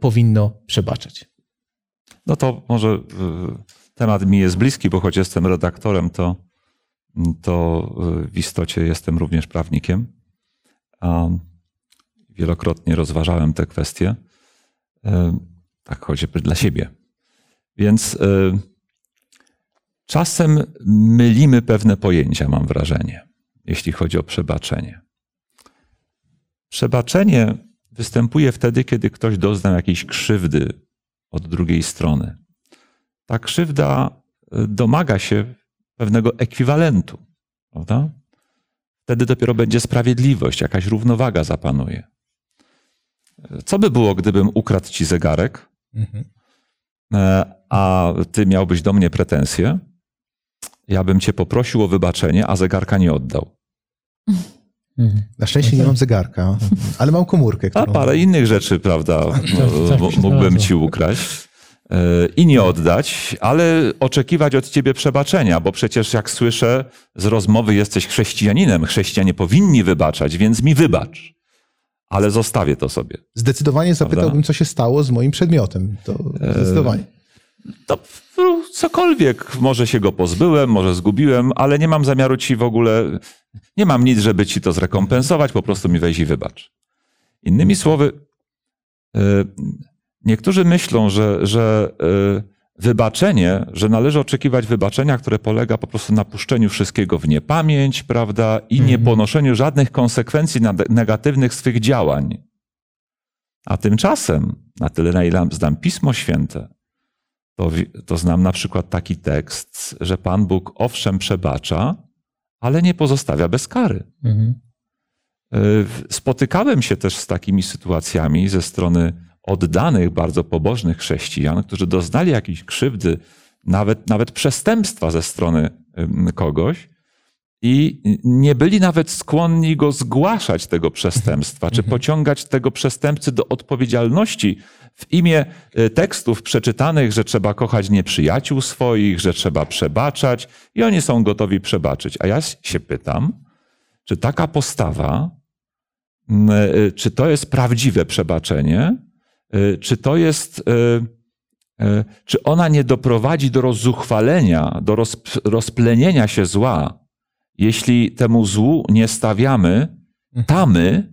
powinno przebaczać? No to może temat mi jest bliski, bo choć jestem redaktorem, to, to w istocie jestem również prawnikiem. A wielokrotnie rozważałem te kwestie. Y, Tak choćby dla siebie. Więc y, czasem mylimy pewne pojęcia, mam wrażenie, jeśli chodzi o przebaczenie. Przebaczenie występuje wtedy, kiedy ktoś doznał jakiejś krzywdy od drugiej strony. ta krzywda y, domaga się pewnego ekwiwalentu, prawda? Wtedy dopiero będzie sprawiedliwość, jakaś równowaga zapanuje. Co by było, gdybym ukradł ci zegarek, e, a ty miałbyś do mnie pretensje? Ja bym cię poprosił o wybaczenie, a zegarka nie oddał. Mhm. Na szczęście nie mam zegarka, ale mam komórkę, A którą... parę innych rzeczy, prawda, mi się mógłbym ci ukraść e, i nie oddać, ale oczekiwać od ciebie przebaczenia, bo przecież jak słyszę z rozmowy jesteś chrześcijaninem, chrześcijanie powinni wybaczać, więc mi wybacz. Ale zostawię to sobie. Zdecydowanie zapytałbym, co się stało z moim przedmiotem. To E, zdecydowanie. To no, cokolwiek, może się go pozbyłem, może zgubiłem, ale nie mam zamiaru ci w ogóle, nie mam nic, żeby ci to zrekompensować, po prostu mi weź i wybacz. Innymi słowy, y, niektórzy myślą, że, że y, wybaczenie, że należy oczekiwać wybaczenia, które polega po prostu na puszczeniu wszystkiego w niepamięć, prawda, i nie ponoszeniu żadnych konsekwencji negatywnych swych działań. A tymczasem, na tyle na ile znam Pismo Święte, to, to znam na przykład taki tekst, że Pan Bóg owszem przebacza, ale nie pozostawia bez kary. Mhm. Y, Spotykałem się też z takimi sytuacjami ze strony oddanych, bardzo pobożnych chrześcijan, którzy doznali jakiejś krzywdy, nawet, nawet przestępstwa ze strony kogoś i nie byli nawet skłonni go zgłaszać, tego przestępstwa, czy pociągać tego przestępcy do odpowiedzialności w imię y, tekstów przeczytanych, że trzeba kochać nieprzyjaciół swoich, że trzeba przebaczać i oni są gotowi przebaczyć. A ja się pytam, czy taka postawa, y, czy to jest prawdziwe przebaczenie, czy to jest, y, y, czy ona nie doprowadzi do rozzuchwalenia, do rozp- rozplenienia się zła, jeśli temu złu nie stawiamy tamy.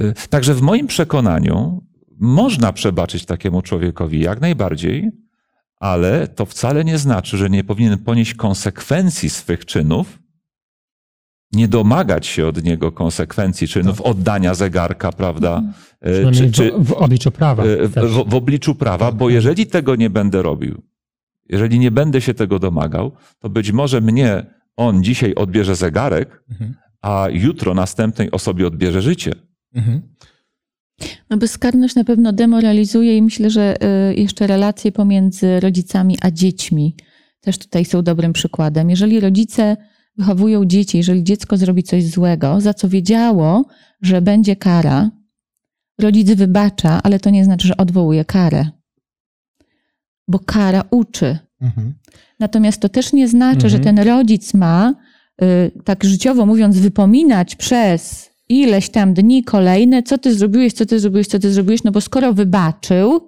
Y, Także w moim przekonaniu można przebaczyć takiemu człowiekowi jak najbardziej, ale to wcale nie znaczy, że nie powinien ponieść konsekwencji swych czynów, nie domagać się od niego konsekwencji czynów oddania zegarka, prawda? Przynajmniej Czy, czy, w, w obliczu prawa. też. w, w obliczu prawa, bo jeżeli tego nie będę robił, jeżeli nie będę się tego domagał, to być może mnie on dzisiaj odbierze zegarek, Mhm. a jutro następnej osobie odbierze życie. Mhm. No bezkarność na pewno demoralizuje i myślę, że y, jeszcze relacje pomiędzy rodzicami a dziećmi też tutaj są dobrym przykładem. Jeżeli rodzice wychowują dzieci, jeżeli dziecko zrobi coś złego, za co wiedziało, że będzie kara, rodzic wybacza, ale to nie znaczy, że odwołuje karę. Bo kara uczy. Mhm. Natomiast to też nie znaczy, Mhm. że ten rodzic ma, y, tak życiowo mówiąc, wypominać przez ileś tam dni kolejne, co ty zrobiłeś, co ty zrobiłeś, co ty zrobiłeś, no bo skoro wybaczył,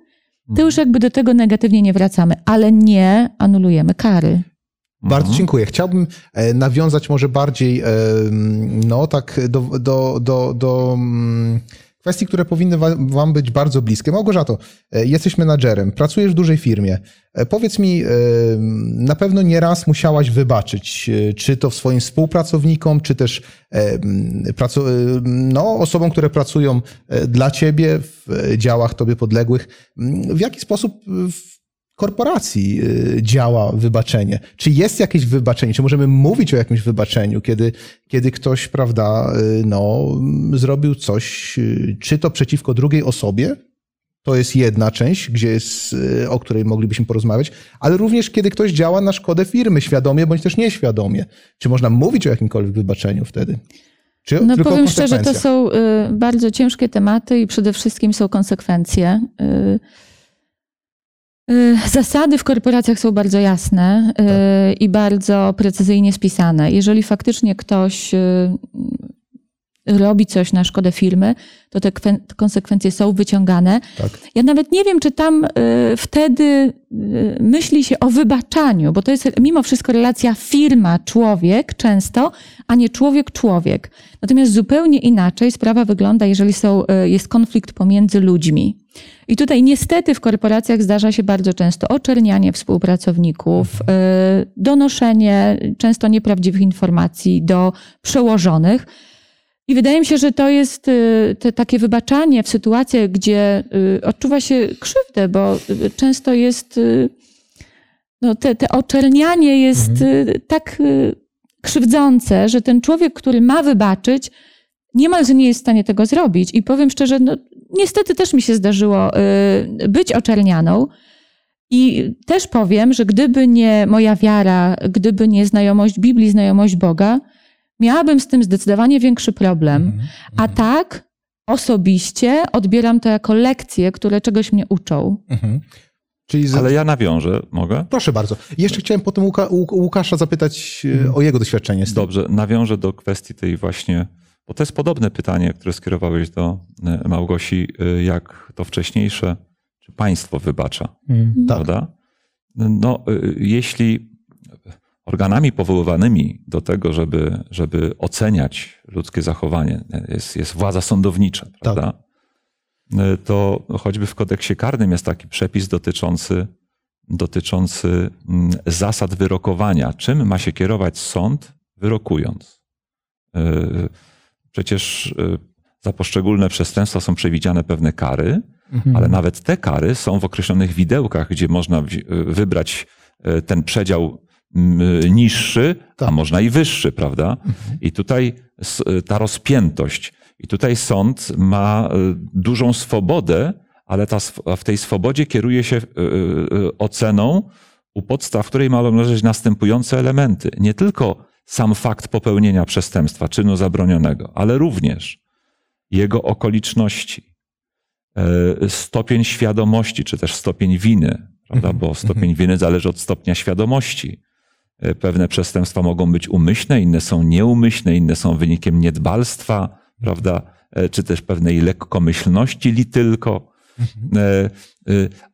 to już jakby do tego negatywnie nie wracamy, ale nie anulujemy kary. Bardzo Mhm. dziękuję. Chciałbym e, nawiązać może bardziej, e, no tak, do, do, do, do mm, kwestii, które powinny wa- Wam być bardzo bliskie. Małgorzato, e, jesteś menadżerem, pracujesz w dużej firmie. Powiedz mi, na pewno nieraz musiałaś wybaczyć, czy to swoim współpracownikom, czy też m, pracu- e, no, osobom, które pracują dla Ciebie w działach Tobie podległych. M, W jaki sposób korporacji y, działa wybaczenie? Czy jest jakieś wybaczenie? Czy możemy mówić o jakimś wybaczeniu, kiedy, kiedy ktoś, prawda, y, no, zrobił coś, y, czy to przeciwko drugiej osobie? To jest jedna część, gdzie jest, o której moglibyśmy porozmawiać, ale również kiedy ktoś działa na szkodę firmy, świadomie bądź też nieświadomie. Czy można mówić o jakimkolwiek wybaczeniu wtedy? Czy No powiem szczerze, to są bardzo ciężkie tematy i przede wszystkim są konsekwencje. Y, Zasady w korporacjach są bardzo jasne y, i bardzo precyzyjnie spisane. Jeżeli faktycznie ktoś y, robi coś na szkodę firmy, to te kwen- konsekwencje są wyciągane. Tak. Ja nawet nie wiem, czy tam y, wtedy y, myśli się o wybaczaniu, bo to jest mimo wszystko relacja firma-człowiek często, a nie człowiek-człowiek. Natomiast zupełnie inaczej sprawa wygląda, jeżeli są, y, jest konflikt pomiędzy ludźmi. I tutaj niestety w korporacjach zdarza się bardzo często oczernianie współpracowników, y, donoszenie często nieprawdziwych informacji do przełożonych. I wydaje mi się, że to jest y, te, takie wybaczanie w sytuacjach, gdzie y, odczuwa się krzywdę, bo y, często jest no, te, te oczernianie jest y, tak krzywdzące, że ten człowiek, który ma wybaczyć, niemalże nie jest w stanie tego zrobić. I powiem szczerze, no, niestety też mi się zdarzyło być oczernianą. I też powiem, że gdyby nie moja wiara, gdyby nie znajomość Biblii, znajomość Boga, miałabym z tym zdecydowanie większy problem. A tak osobiście odbieram to jako lekcje, które czegoś mnie uczą. Mhm. Czyli z... Ale ja nawiążę, mogę? Proszę bardzo. Jeszcze chciałem potem Łuka, Łuk- Łukasza zapytać e, o jego doświadczenie z. Dobrze, nawiążę do kwestii tej właśnie, bo to jest podobne pytanie, które skierowałeś do e, Małgosi, e, jak to wcześniejsze, czy państwo wybacza, Mm. Tak. prawda? No, jeśli organami powoływanymi do tego, żeby, żeby oceniać ludzkie zachowanie, jest, jest władza sądownicza, prawda? E, To choćby w kodeksie karnym jest taki przepis dotyczący, dotyczący mm, zasad wyrokowania. Czym ma się kierować sąd, wyrokując? E, Przecież e, za poszczególne przestępstwa są przewidziane pewne kary, Mhm. ale nawet te kary są w określonych widełkach, gdzie można wybrać ten przedział mm, niższy, a Tak. można i wyższy, prawda? I tutaj s- ta rozpiętość. I tutaj sąd ma e, dużą swobodę, ale ta, w tej swobodzie kieruje się oceną, u podstaw której mają leżeć następujące elementy. Nie tylko sam fakt popełnienia przestępstwa, czynu zabronionego, ale również jego okoliczności, e, stopień świadomości, czy też stopień winy, prawda? bo stopień winy zależy od stopnia świadomości. E, Pewne przestępstwa mogą być umyślne, inne są nieumyślne, inne są wynikiem niedbalstwa, prawda? E, czy też pewnej lekkomyślności li tylko. E, e,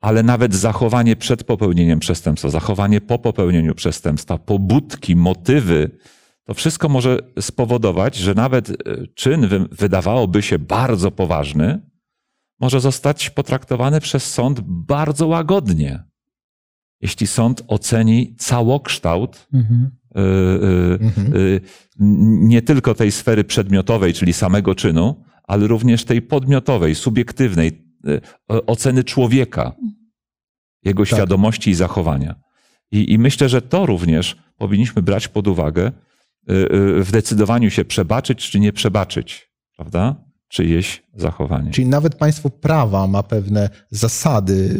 Ale nawet zachowanie przed popełnieniem przestępstwa, zachowanie po popełnieniu przestępstwa, pobudki, motywy, to wszystko może spowodować, że nawet czyn wy- wydawałoby się bardzo poważny, może zostać potraktowany przez sąd bardzo łagodnie. Jeśli sąd oceni całokształt Mhm. y, y, Mhm. y, nie tylko tej sfery przedmiotowej, czyli samego czynu, ale również tej podmiotowej, subiektywnej oceny człowieka, jego Tak. świadomości i zachowania. I, I myślę, że to również powinniśmy brać pod uwagę w decydowaniu się przebaczyć czy nie przebaczyć, prawda? Czyjeś zachowanie. Czyli nawet państwo prawa ma pewne zasady,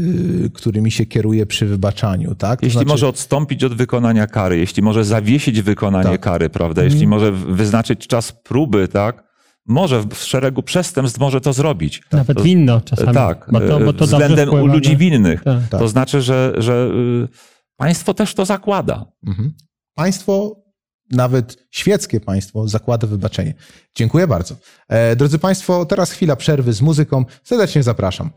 y, którymi się kieruje przy wybaczaniu, tak? To Jeśli znaczy- może odstąpić od wykonania kary, jeśli może zawiesić wykonanie Tak. kary, prawda? Jeśli może w- wyznaczyć czas próby, tak? Może w szeregu przestępstw może to zrobić. Nawet To- winno czasami. Tak, bo to, bo to dobrze względem u ludzi winnych. Tak. Tak. To znaczy, że, że y, państwo też to zakłada. Mhm. Państwo, nawet świeckie państwo, zakłada wybaczenie. Dziękuję bardzo. E, drodzy Państwo, teraz chwila przerwy z muzyką. Serdecznie zapraszam.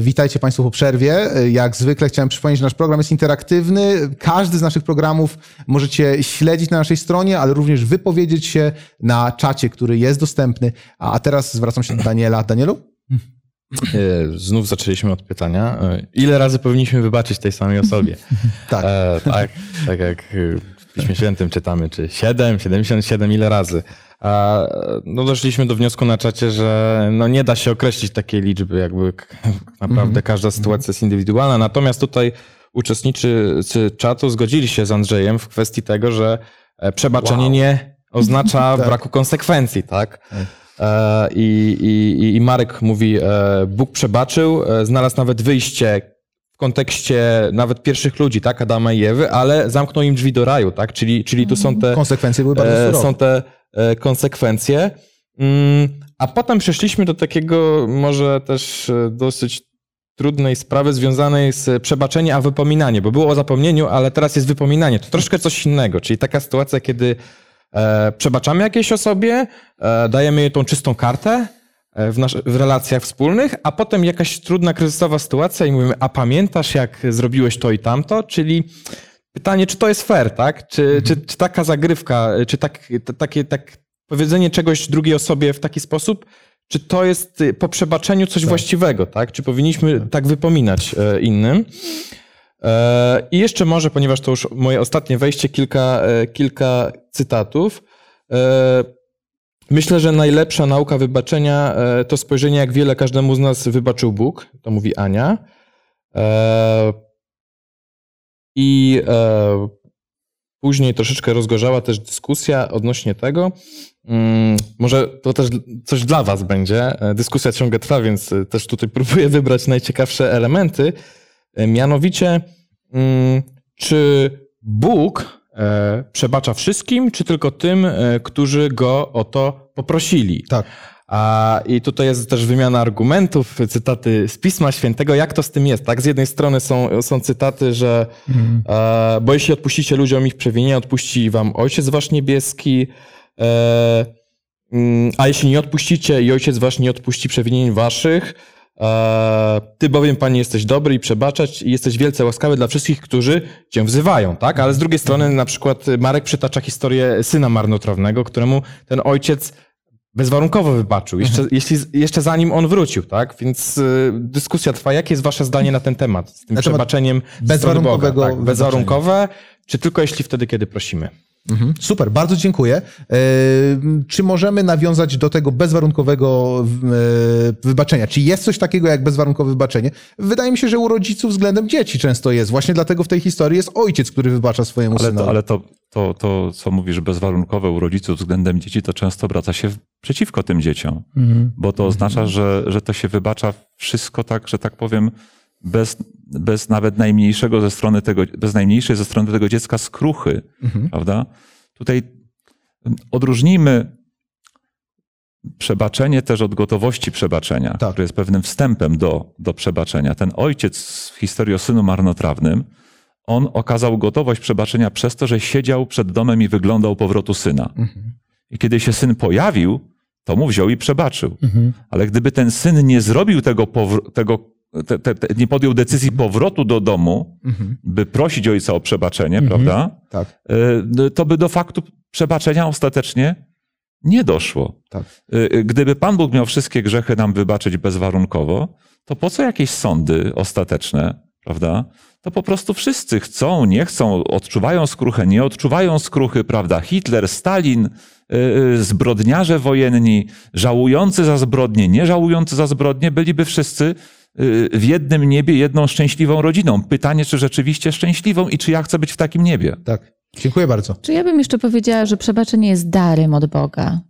Witajcie Państwo po przerwie. E, Jak zwykle chciałem przypomnieć, że nasz program jest interaktywny. Każdy z naszych programów możecie śledzić na naszej stronie, ale również wypowiedzieć się na czacie, który jest dostępny. A teraz zwracam się do Daniela. Danielu? E, Znów zaczęliśmy od pytania. e, Ile razy powinniśmy wybaczyć tej samej osobie? [laughs] Tak. E, tak, tak jak e, Piśmie Świętym czytamy, czy 7, 77, ile razy. A, no doszliśmy do wniosku na czacie, że no nie da się określić takiej liczby, jakby [laughs] naprawdę każda sytuacja jest indywidualna. Natomiast tutaj uczestnicy czatu zgodzili się z Andrzejem w kwestii tego, że e, przebaczenie Wow. nie oznacza [laughs] Tak. braku konsekwencji, tak? E, I, i, I Marek mówi, e, Bóg przebaczył, znalazł nawet wyjście kontekście nawet pierwszych ludzi, tak, Adama i Ewy, ale zamknął im drzwi do raju, tak, czyli, czyli tu są te, Konsekwencje były bardzo e, surowe. są te e, konsekwencje. Mm, A potem przeszliśmy do takiego może też e, dosyć trudnej sprawy związanej z przebaczeniem, a wypominanie, bo było o zapomnieniu, ale teraz jest wypominanie. To troszkę coś innego, czyli taka sytuacja, kiedy przebaczamy jakiejś osobie, dajemy jej tą czystą kartę w, nasz, w relacjach wspólnych, a potem jakaś trudna, kryzysowa sytuacja i mówimy, a pamiętasz jak zrobiłeś to i tamto? Czyli pytanie, czy to jest fair, tak? Czy, czy, czy taka zagrywka, czy tak, takie tak powiedzenie czegoś drugiej osobie w taki sposób, czy to jest y, po przebaczeniu coś właściwego, tak? Czy powinniśmy tak wypominać e, innym? E, I jeszcze może, ponieważ to już moje ostatnie wejście, kilka, e, kilka cytatów. Myślę, że najlepsza nauka wybaczenia e, to spojrzenie, jak wiele każdemu z nas wybaczył Bóg. To mówi Ania. E, I e, później troszeczkę rozgorzała też dyskusja odnośnie tego. Mm, Może to też coś dla Was będzie. Dyskusja ciągle trwa, więc też tutaj [laughs] próbuję wybrać najciekawsze elementy. Mianowicie, mm, czy Bóg przebacza wszystkim, czy tylko tym, e, którzy go o to poprosili? Tak. A, I tutaj jest też wymiana argumentów, cytaty z Pisma Świętego. Jak to z tym jest? Tak, z jednej strony są, są cytaty, że e, bo jeśli odpuścicie ludziom ich przewinienia, odpuści wam Ojciec Wasz Niebieski, e, mm, a jeśli nie odpuścicie i Ojciec Wasz nie odpuści przewinień Waszych, e, Ty bowiem, Panie, jesteś dobry i przebaczać i jesteś wielce łaskawy dla wszystkich, którzy Cię wzywają, tak? Ale z drugiej strony na przykład Marek przytacza historię syna marnotrawnego, któremu ten ojciec bezwarunkowo wybaczył, jeszcze, jeśli, jeszcze zanim on wrócił, tak? Więc y, dyskusja trwa. Jakie jest wasze zdanie na ten temat? Z tym Na przebaczeniem bezwarunkowego Boga, tak? Bezwarunkowe, czy tylko jeśli wtedy, kiedy prosimy? Mhm. Super, bardzo dziękuję. E, Czy możemy nawiązać do tego bezwarunkowego e, wybaczenia? Czy jest coś takiego jak bezwarunkowe wybaczenie? Wydaje mi się, że u rodziców względem dzieci często jest. Właśnie dlatego w tej historii jest ojciec, który wybacza swojemu Ale, synowi. to, ale to, to, to, co mówisz, bezwarunkowe u rodziców względem dzieci, to często obraca się przeciwko tym dzieciom. Mhm. Bo to oznacza, że, że to się wybacza wszystko tak, że tak powiem, bez, bez nawet najmniejszego ze strony tego, bez najmniejszej ze strony tego dziecka skruchy, Mhm. prawda? Tutaj odróżnijmy przebaczenie też od gotowości przebaczenia, Tak. które jest pewnym wstępem do, do przebaczenia. Ten ojciec w historii o synu marnotrawnym, on okazał gotowość przebaczenia przez to, że siedział przed domem i wyglądał powrotu syna. I kiedy się syn pojawił, to mu wziął i przebaczył. Mhm. Ale gdyby ten syn nie zrobił tego, powr- tego te, te, te, nie podjął decyzji powrotu do domu, Mhm. by prosić ojca o przebaczenie, prawda? Tak, Y, To by do faktu przebaczenia ostatecznie nie doszło. tak. Y, Gdyby Pan Bóg miał wszystkie grzechy nam wybaczyć bezwarunkowo, to po co jakieś sądy ostateczne, prawda? To po prostu wszyscy chcą, nie chcą, odczuwają skruchę, nie odczuwają skruchy, prawda? Hitler, Stalin, zbrodniarze wojenni, żałujący za zbrodnie, nie żałujący za zbrodnie, byliby wszyscy w jednym niebie jedną szczęśliwą rodziną. Pytanie, czy rzeczywiście szczęśliwą i czy ja chcę być w takim niebie? tak. Dziękuję bardzo. Czy ja bym jeszcze powiedziała, że przebaczenie jest darem od Boga.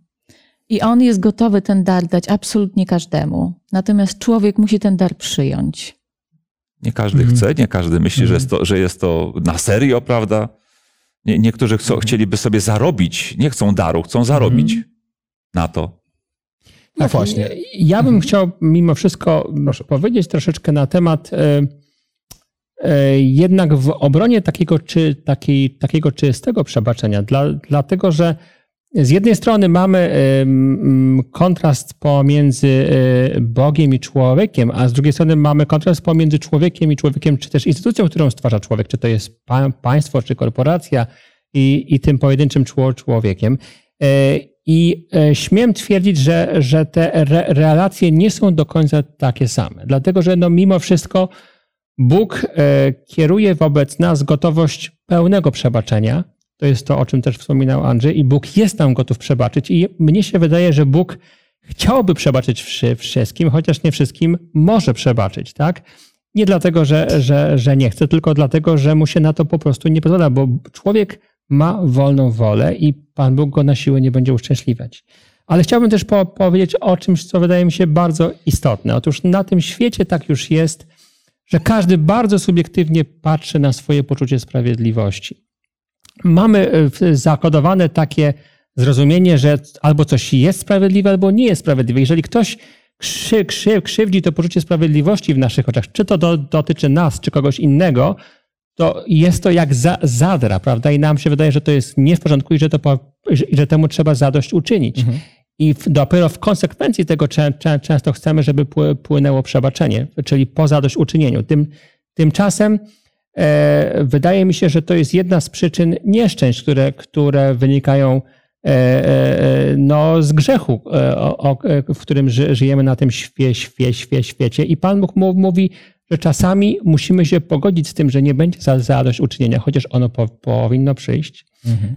I on jest gotowy ten dar dać absolutnie każdemu. Natomiast człowiek musi ten dar przyjąć. Nie każdy Mhm. chce, nie każdy myśli, że, jest to, że jest to na serio, prawda? Nie, niektórzy chcą, chcieliby sobie zarobić, nie chcą daru, chcą zarobić na to. No właśnie. Ja bym chciał mimo wszystko powiedzieć troszeczkę na temat e, e, jednak w obronie takiego, czy, takiej, takiego czystego przebaczenia, dla, dlatego że z jednej strony mamy ym, kontrast pomiędzy Bogiem i człowiekiem, a z drugiej strony mamy kontrast pomiędzy człowiekiem i człowiekiem, czy też instytucją, którą stwarza człowiek, czy to jest pa, państwo, czy korporacja i, i tym pojedynczym czło- człowiekiem. Y, I y, śmiem twierdzić, że, że te re, relacje nie są do końca takie same, dlatego że no, mimo wszystko Bóg e, kieruje wobec nas gotowość pełnego przebaczenia. To jest to, o czym też wspominał Andrzej, i Bóg jest nam gotów przebaczyć. I mnie się wydaje, że Bóg chciałby przebaczyć wszy- wszystkim, chociaż nie wszystkim może przebaczyć, tak? Nie dlatego, że, że, że nie chce, tylko dlatego, że mu się na to po prostu nie pozwala, bo człowiek ma wolną wolę i Pan Bóg go na siłę nie będzie uszczęśliwiać. Ale chciałbym też po, powiedzieć o czymś, co wydaje mi się bardzo istotne. Otóż na tym świecie tak już jest, że każdy bardzo subiektywnie patrzy na swoje poczucie sprawiedliwości. Mamy e, zakodowane takie zrozumienie, że albo coś jest sprawiedliwe, albo nie jest sprawiedliwe. Jeżeli ktoś krzy, krzy, krzywdzi to poczucie sprawiedliwości w naszych oczach, czy to do, dotyczy nas, czy kogoś innego, to jest to jak za, zadra, prawda? I nam się wydaje, że to jest nie w porządku i że, to że, że temu trzeba zadość uczynić. I w, dopiero w konsekwencji tego czę, czę, często chcemy, żeby pły- płynęło przebaczenie, czyli po zadośćuczynieniu. Tym, tymczasem e, wydaje mi się, że to jest jedna z przyczyn nieszczęść, które, które wynikają e, e, no, z grzechu, e, o, o, e, w którym ży, żyjemy na tym świe, świe, świe, świecie. I Pan Bóg mówi, że czasami musimy się pogodzić z tym, że nie będzie za- zadośćuczynienia, chociaż ono po, powinno przyjść.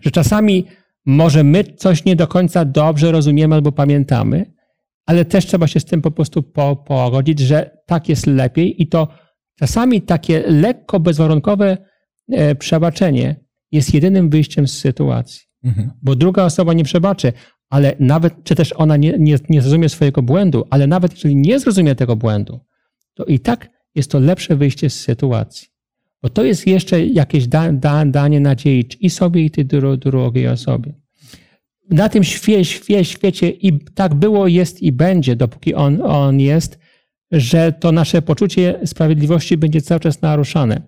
Że czasami może my coś nie do końca dobrze rozumiemy albo pamiętamy, ale też trzeba się z tym po prostu po, pogodzić, że tak jest lepiej i to czasami takie lekko bezwarunkowe e, przebaczenie jest jedynym wyjściem z sytuacji. Bo druga osoba nie przebaczy, ale nawet, czy też ona nie, nie, nie zrozumie swojego błędu, ale nawet jeżeli nie zrozumie tego błędu, to i tak jest to lepsze wyjście z sytuacji. Bo to jest jeszcze jakieś da, da, danie nadziei i sobie, i tej dru, drugiej osobie. Na tym świe, świe, świecie i tak było, jest i będzie, dopóki on, on jest, że to nasze poczucie sprawiedliwości będzie cały czas naruszane.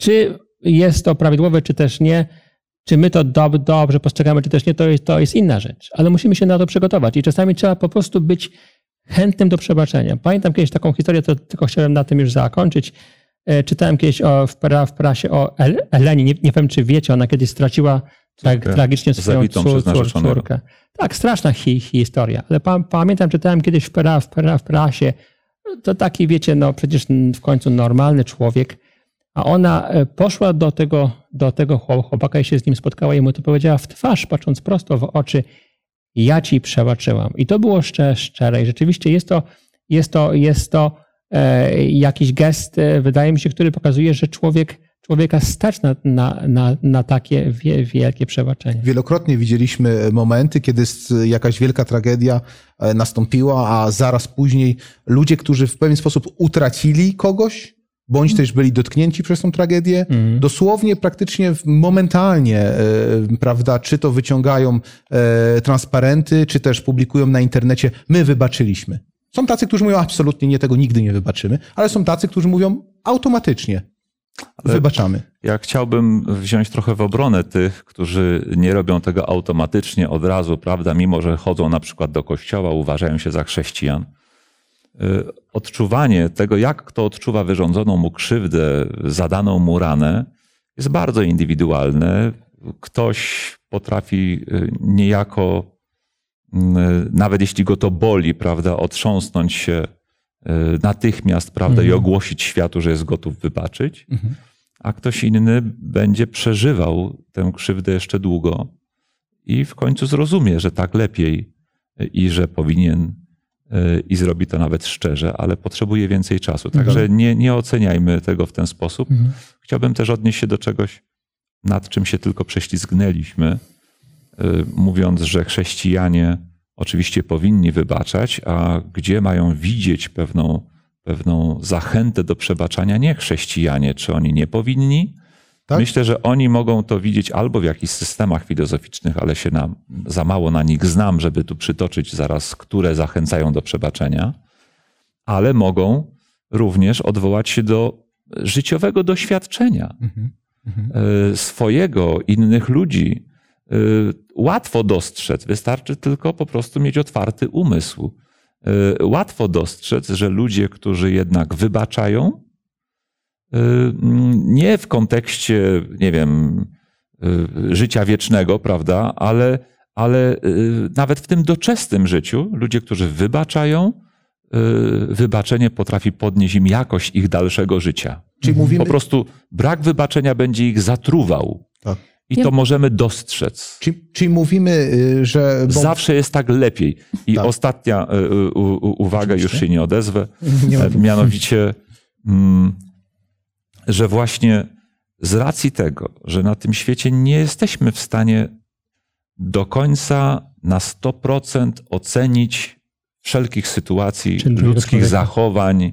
Czy jest to prawidłowe, czy też nie, czy my to dob, dobrze postrzegamy, czy też nie, to jest, to jest inna rzecz. Ale musimy się na to przygotować i czasami trzeba po prostu być chętnym do przebaczenia. Pamiętam kiedyś taką historię, to tylko chciałem na tym już zakończyć. E, Czytałem kiedyś o, w, pra, w prasie o El, Eleni, nie, nie wiem czy wiecie, ona kiedyś straciła tak, tragicznie swoją cór, cór, córkę. Tak, straszna hi, historia. Ale pa, pamiętam, czytałem kiedyś w, pra, w, pra, w prasie, to taki, wiecie, no przecież w końcu normalny człowiek, a ona e, poszła do tego, do tego chłop- chłopaka i się z nim spotkała i mu to powiedziała w twarz, patrząc prosto w oczy, ja ci przebaczyłam. I to było szczere. I rzeczywiście jest to, jest to, jest to e, jakiś gest, e, wydaje mi się, który pokazuje, że człowiek, człowieka stać na, na, na, na takie wie, wielkie przebaczenie. Wielokrotnie widzieliśmy momenty, kiedy jakaś wielka tragedia e, nastąpiła, a zaraz później ludzie, którzy w pewien sposób utracili kogoś, bądź też byli dotknięci przez tą tragedię, dosłownie, praktycznie momentalnie, e, prawda, czy to wyciągają e, transparenty, czy też publikują na internecie, my wybaczyliśmy. Są tacy, którzy mówią, absolutnie nie, tego nigdy nie wybaczymy, ale są tacy, którzy mówią automatycznie, wybaczamy. Ja chciałbym wziąć trochę w obronę tych, którzy nie robią tego automatycznie od razu, prawda, mimo że chodzą na przykład do kościoła, uważają się za chrześcijan. Y, Odczuwanie tego, jak kto odczuwa wyrządzoną mu krzywdę, zadaną mu ranę, jest bardzo indywidualne. Ktoś potrafi y, niejako, mm, nawet jeśli go to boli, prawda, otrząsnąć się y, natychmiast, prawda, i ogłosić światu, że jest gotów wybaczyć. A ktoś inny będzie przeżywał tę krzywdę jeszcze długo i w końcu zrozumie, że tak lepiej i że powinien y, i zrobi to nawet szczerze, ale potrzebuje więcej czasu. Także nie, nie oceniajmy tego w ten sposób. Chciałbym też odnieść się do czegoś, nad czym się tylko prześlizgnęliśmy, y, mówiąc, że chrześcijanie oczywiście powinni wybaczać, a gdzie mają widzieć pewną, pewną zachętę do przebaczania nie chrześcijanie, czy oni nie powinni. Tak? Myślę, że oni mogą to widzieć albo w jakichś systemach filozoficznych, ale się na, za mało na nich znam, żeby tu przytoczyć zaraz, które zachęcają do przebaczenia, ale mogą również odwołać się do życiowego doświadczenia e, swojego, innych ludzi, y, łatwo dostrzec, wystarczy tylko po prostu mieć otwarty umysł. Y, Łatwo dostrzec, że ludzie, którzy jednak wybaczają, nie w kontekście, nie wiem, y, życia wiecznego, prawda, ale, ale y, nawet w tym doczesnym życiu, ludzie, którzy wybaczają, y, wybaczenie potrafi podnieść im jakość ich dalszego życia. Czyli mówimy, Po prostu brak wybaczenia będzie ich zatruwał. Tak. I Ja- to możemy dostrzec. czyli, czyli mówimy, że... bo- Zawsze jest tak lepiej. I Tak. ostatnia u, u, uwaga, już się nie odezwę, [laughs] Nie e, mianowicie, mm, że właśnie z racji tego, że na tym świecie nie jesteśmy w stanie do końca na 100% ocenić wszelkich sytuacji, Czy drugiego ludzkich zachowań,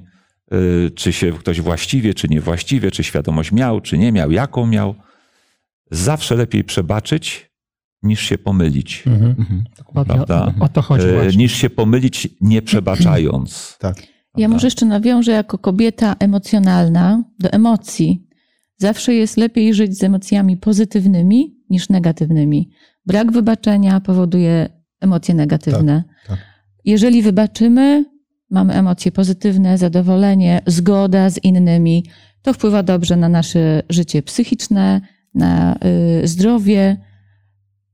y, czy się ktoś właściwie, czy niewłaściwie, czy świadomość miał, czy nie miał, jaką miał. Zawsze lepiej przebaczyć, niż się pomylić. Mhm. Mhm. Prawda? o, to chodzi E, właśnie. niż się pomylić, nie przebaczając. Tak. Ja może jeszcze nawiążę jako kobieta emocjonalna do emocji. Zawsze jest lepiej żyć z emocjami pozytywnymi niż negatywnymi. Brak wybaczenia powoduje emocje negatywne. Tak, tak. Jeżeli wybaczymy, mamy emocje pozytywne, zadowolenie, zgoda z innymi. To wpływa dobrze na nasze życie psychiczne, na y, zdrowie.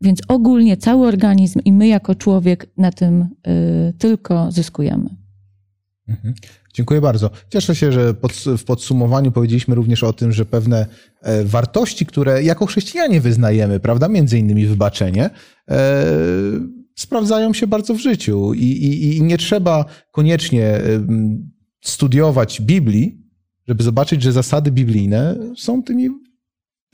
Więc ogólnie cały organizm i my jako człowiek na tym y, tylko zyskujemy. Mhm. Dziękuję bardzo. Cieszę się, że pod, w podsumowaniu powiedzieliśmy również o tym, że pewne e, wartości, które jako chrześcijanie wyznajemy, prawda, między innymi wybaczenie, e, sprawdzają się bardzo w życiu i, i, i nie trzeba koniecznie em, studiować Biblii, żeby zobaczyć, że zasady biblijne są tymi,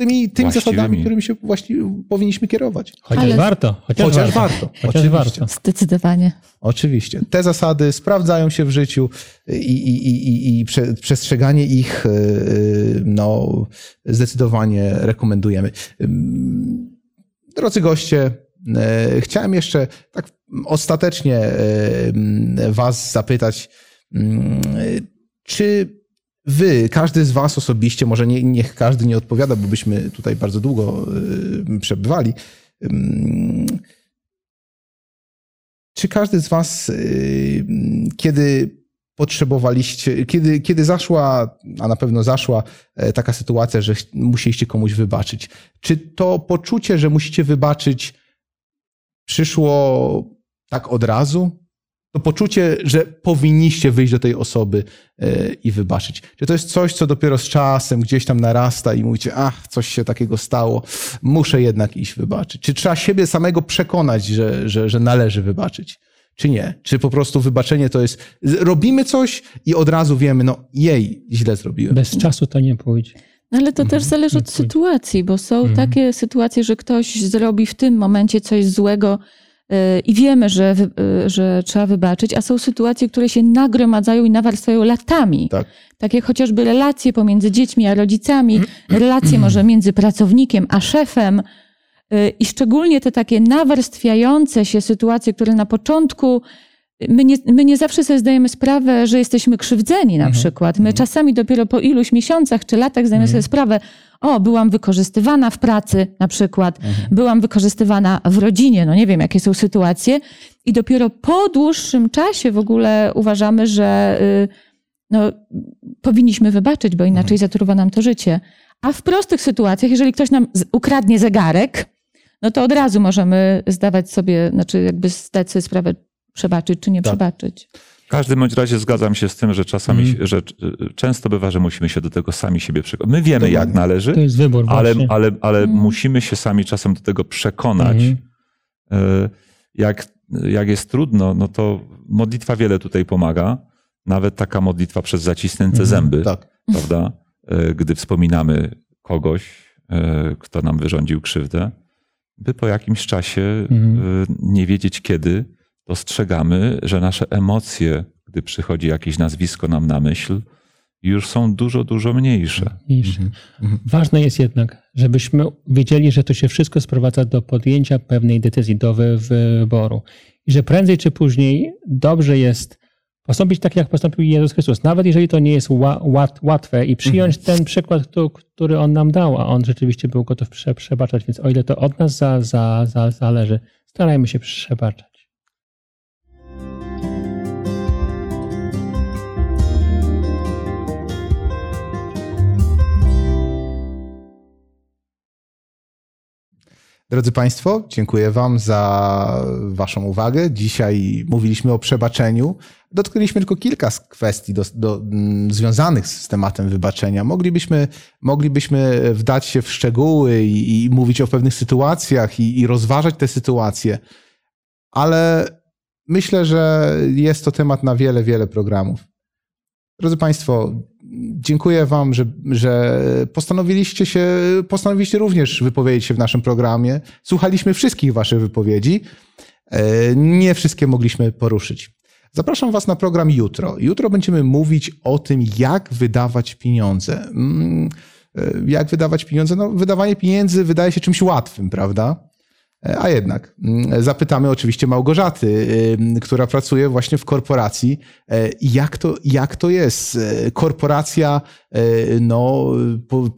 tymi, tymi zasadami, którymi się właśnie powinniśmy kierować. Chociaż Ale- warto. Chociaż, Chociaż warto. warto. Chociaż Oczywiście. warto. Zdecydowanie. Oczywiście. Te zasady sprawdzają się w życiu i, i, i, i- i prze, przestrzeganie ich yy, no, zdecydowanie rekomendujemy. Drodzy goście, yy, chciałem jeszcze tak ostatecznie Was zapytać, czy Wy, każdy z Was osobiście, może nie, niech każdy nie odpowiada, bo byśmy tutaj bardzo długo yy, przebywali. Ym, czy każdy z Was, yy, kiedy potrzebowaliście, kiedy, kiedy zaszła, a na pewno zaszła e, taka sytuacja, że musieliście komuś wybaczyć, czy to poczucie, że musicie wybaczyć, przyszło tak od razu? To poczucie, że powinniście wyjść do tej osoby e, i wybaczyć. Czy to jest coś, co dopiero z czasem gdzieś tam narasta i mówicie, ach, coś się takiego stało, muszę jednak iść wybaczyć? Czy trzeba siebie samego przekonać, że, że, że należy wybaczyć? Czy nie? Czy po prostu wybaczenie to jest, robimy coś i od razu wiemy, no jej, źle zrobiłem. Bez czasu to nie pójdzie. No ale to Mhm. też zależy od sytuacji, bo są Mhm. takie sytuacje, że ktoś zrobi w tym momencie coś złego i wiemy, że, yy, że trzeba wybaczyć, a są sytuacje, które się nagromadzają i nawarstwiają latami. Tak. Tak jak chociażby relacje pomiędzy dziećmi a rodzicami, [clears throat] relacje może między pracownikiem a szefem. yy, I szczególnie te takie nawarstwiające się sytuacje, które na początku my nie, my nie zawsze sobie zdajemy sprawę, że jesteśmy krzywdzeni na przykład. My czasami dopiero po iluś miesiącach czy latach zdajemy sobie sprawę, o, byłam wykorzystywana w pracy na przykład, byłam wykorzystywana w rodzinie, no nie wiem, jakie są sytuacje. I dopiero po dłuższym czasie w ogóle uważamy, że y, no, powinniśmy wybaczyć, bo inaczej zatruwa nam to życie. A w prostych sytuacjach, jeżeli ktoś nam ukradnie zegarek, no to od razu możemy zdawać sobie, znaczy jakby zdać sobie sprawę, przebaczyć czy nie Tak. przebaczyć. W każdym bądź razie zgadzam się z tym, że czasami, Mhm. że y, często bywa, że musimy się do tego sami siebie przekonać. My wiemy, Dokładnie. jak należy, To jest wybór ale, właśnie. ale, ale Mhm. musimy się sami czasem do tego przekonać. Y, Jak, jak jest trudno, no to modlitwa wiele tutaj pomaga. Nawet taka modlitwa przez zacisnięte Mhm. zęby, Tak. prawda? Y, Gdy wspominamy kogoś, kto nam wyrządził krzywdę, by po jakimś czasie Mhm. nie wiedzieć kiedy, dostrzegamy, że nasze emocje, gdy przychodzi jakieś nazwisko nam na myśl, już są dużo, dużo mniejsze. Mniejsze. Mhm. Ważne jest jednak, żebyśmy wiedzieli, że to się wszystko sprowadza do podjęcia pewnej decyzji, do wy- wyboru. I że prędzej czy później dobrze jest postąpić tak, jak postąpił Jezus Chrystus. Nawet jeżeli to nie jest ła, łat, łatwe i przyjąć ten przykład, któ- który On nam dał, a On rzeczywiście był gotów prze, przebaczać. Więc o ile to od nas za, za, za, zależy, starajmy się przebaczać. Drodzy Państwo, dziękuję Wam za Waszą uwagę. Dzisiaj mówiliśmy o przebaczeniu. Dotknęliśmy tylko kilka z kwestii do, do, mm, związanych z tematem wybaczenia. Moglibyśmy, moglibyśmy wdać się w szczegóły i, i mówić o pewnych sytuacjach i, i rozważać te sytuacje, ale myślę, że jest to temat na wiele, wiele programów. Drodzy Państwo, dziękuję Wam, że, że postanowiliście się, postanowiliście również wypowiedzieć się w naszym programie. Słuchaliśmy wszystkich Waszych wypowiedzi. E, Nie wszystkie mogliśmy poruszyć. Zapraszam Was na program jutro. Jutro będziemy mówić o tym, jak wydawać pieniądze. Mm, e, Jak wydawać pieniądze? No, wydawanie pieniędzy wydaje się czymś łatwym, prawda? A jednak mm, zapytamy oczywiście Małgorzaty, która pracuje właśnie w korporacji. E, Jak to, jak to jest? E, Korporacja e, no,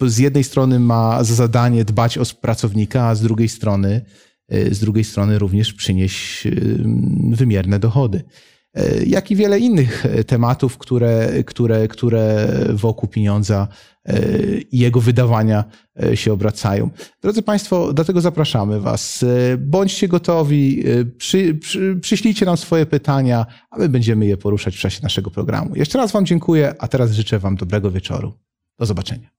z jednej strony ma za zadanie dbać o pracownika, a z drugiej strony, z drugiej strony również przynieść wymierne dochody. Jak i wiele innych tematów, które, które, które wokół pieniądza i jego wydawania e, się obracają. Drodzy Państwo, dlatego zapraszamy Was. E, Bądźcie gotowi, e, przy, przy, przyślijcie nam swoje pytania, a my będziemy je poruszać w czasie naszego programu. Jeszcze raz Wam dziękuję, a teraz życzę Wam dobrego wieczoru. Do zobaczenia.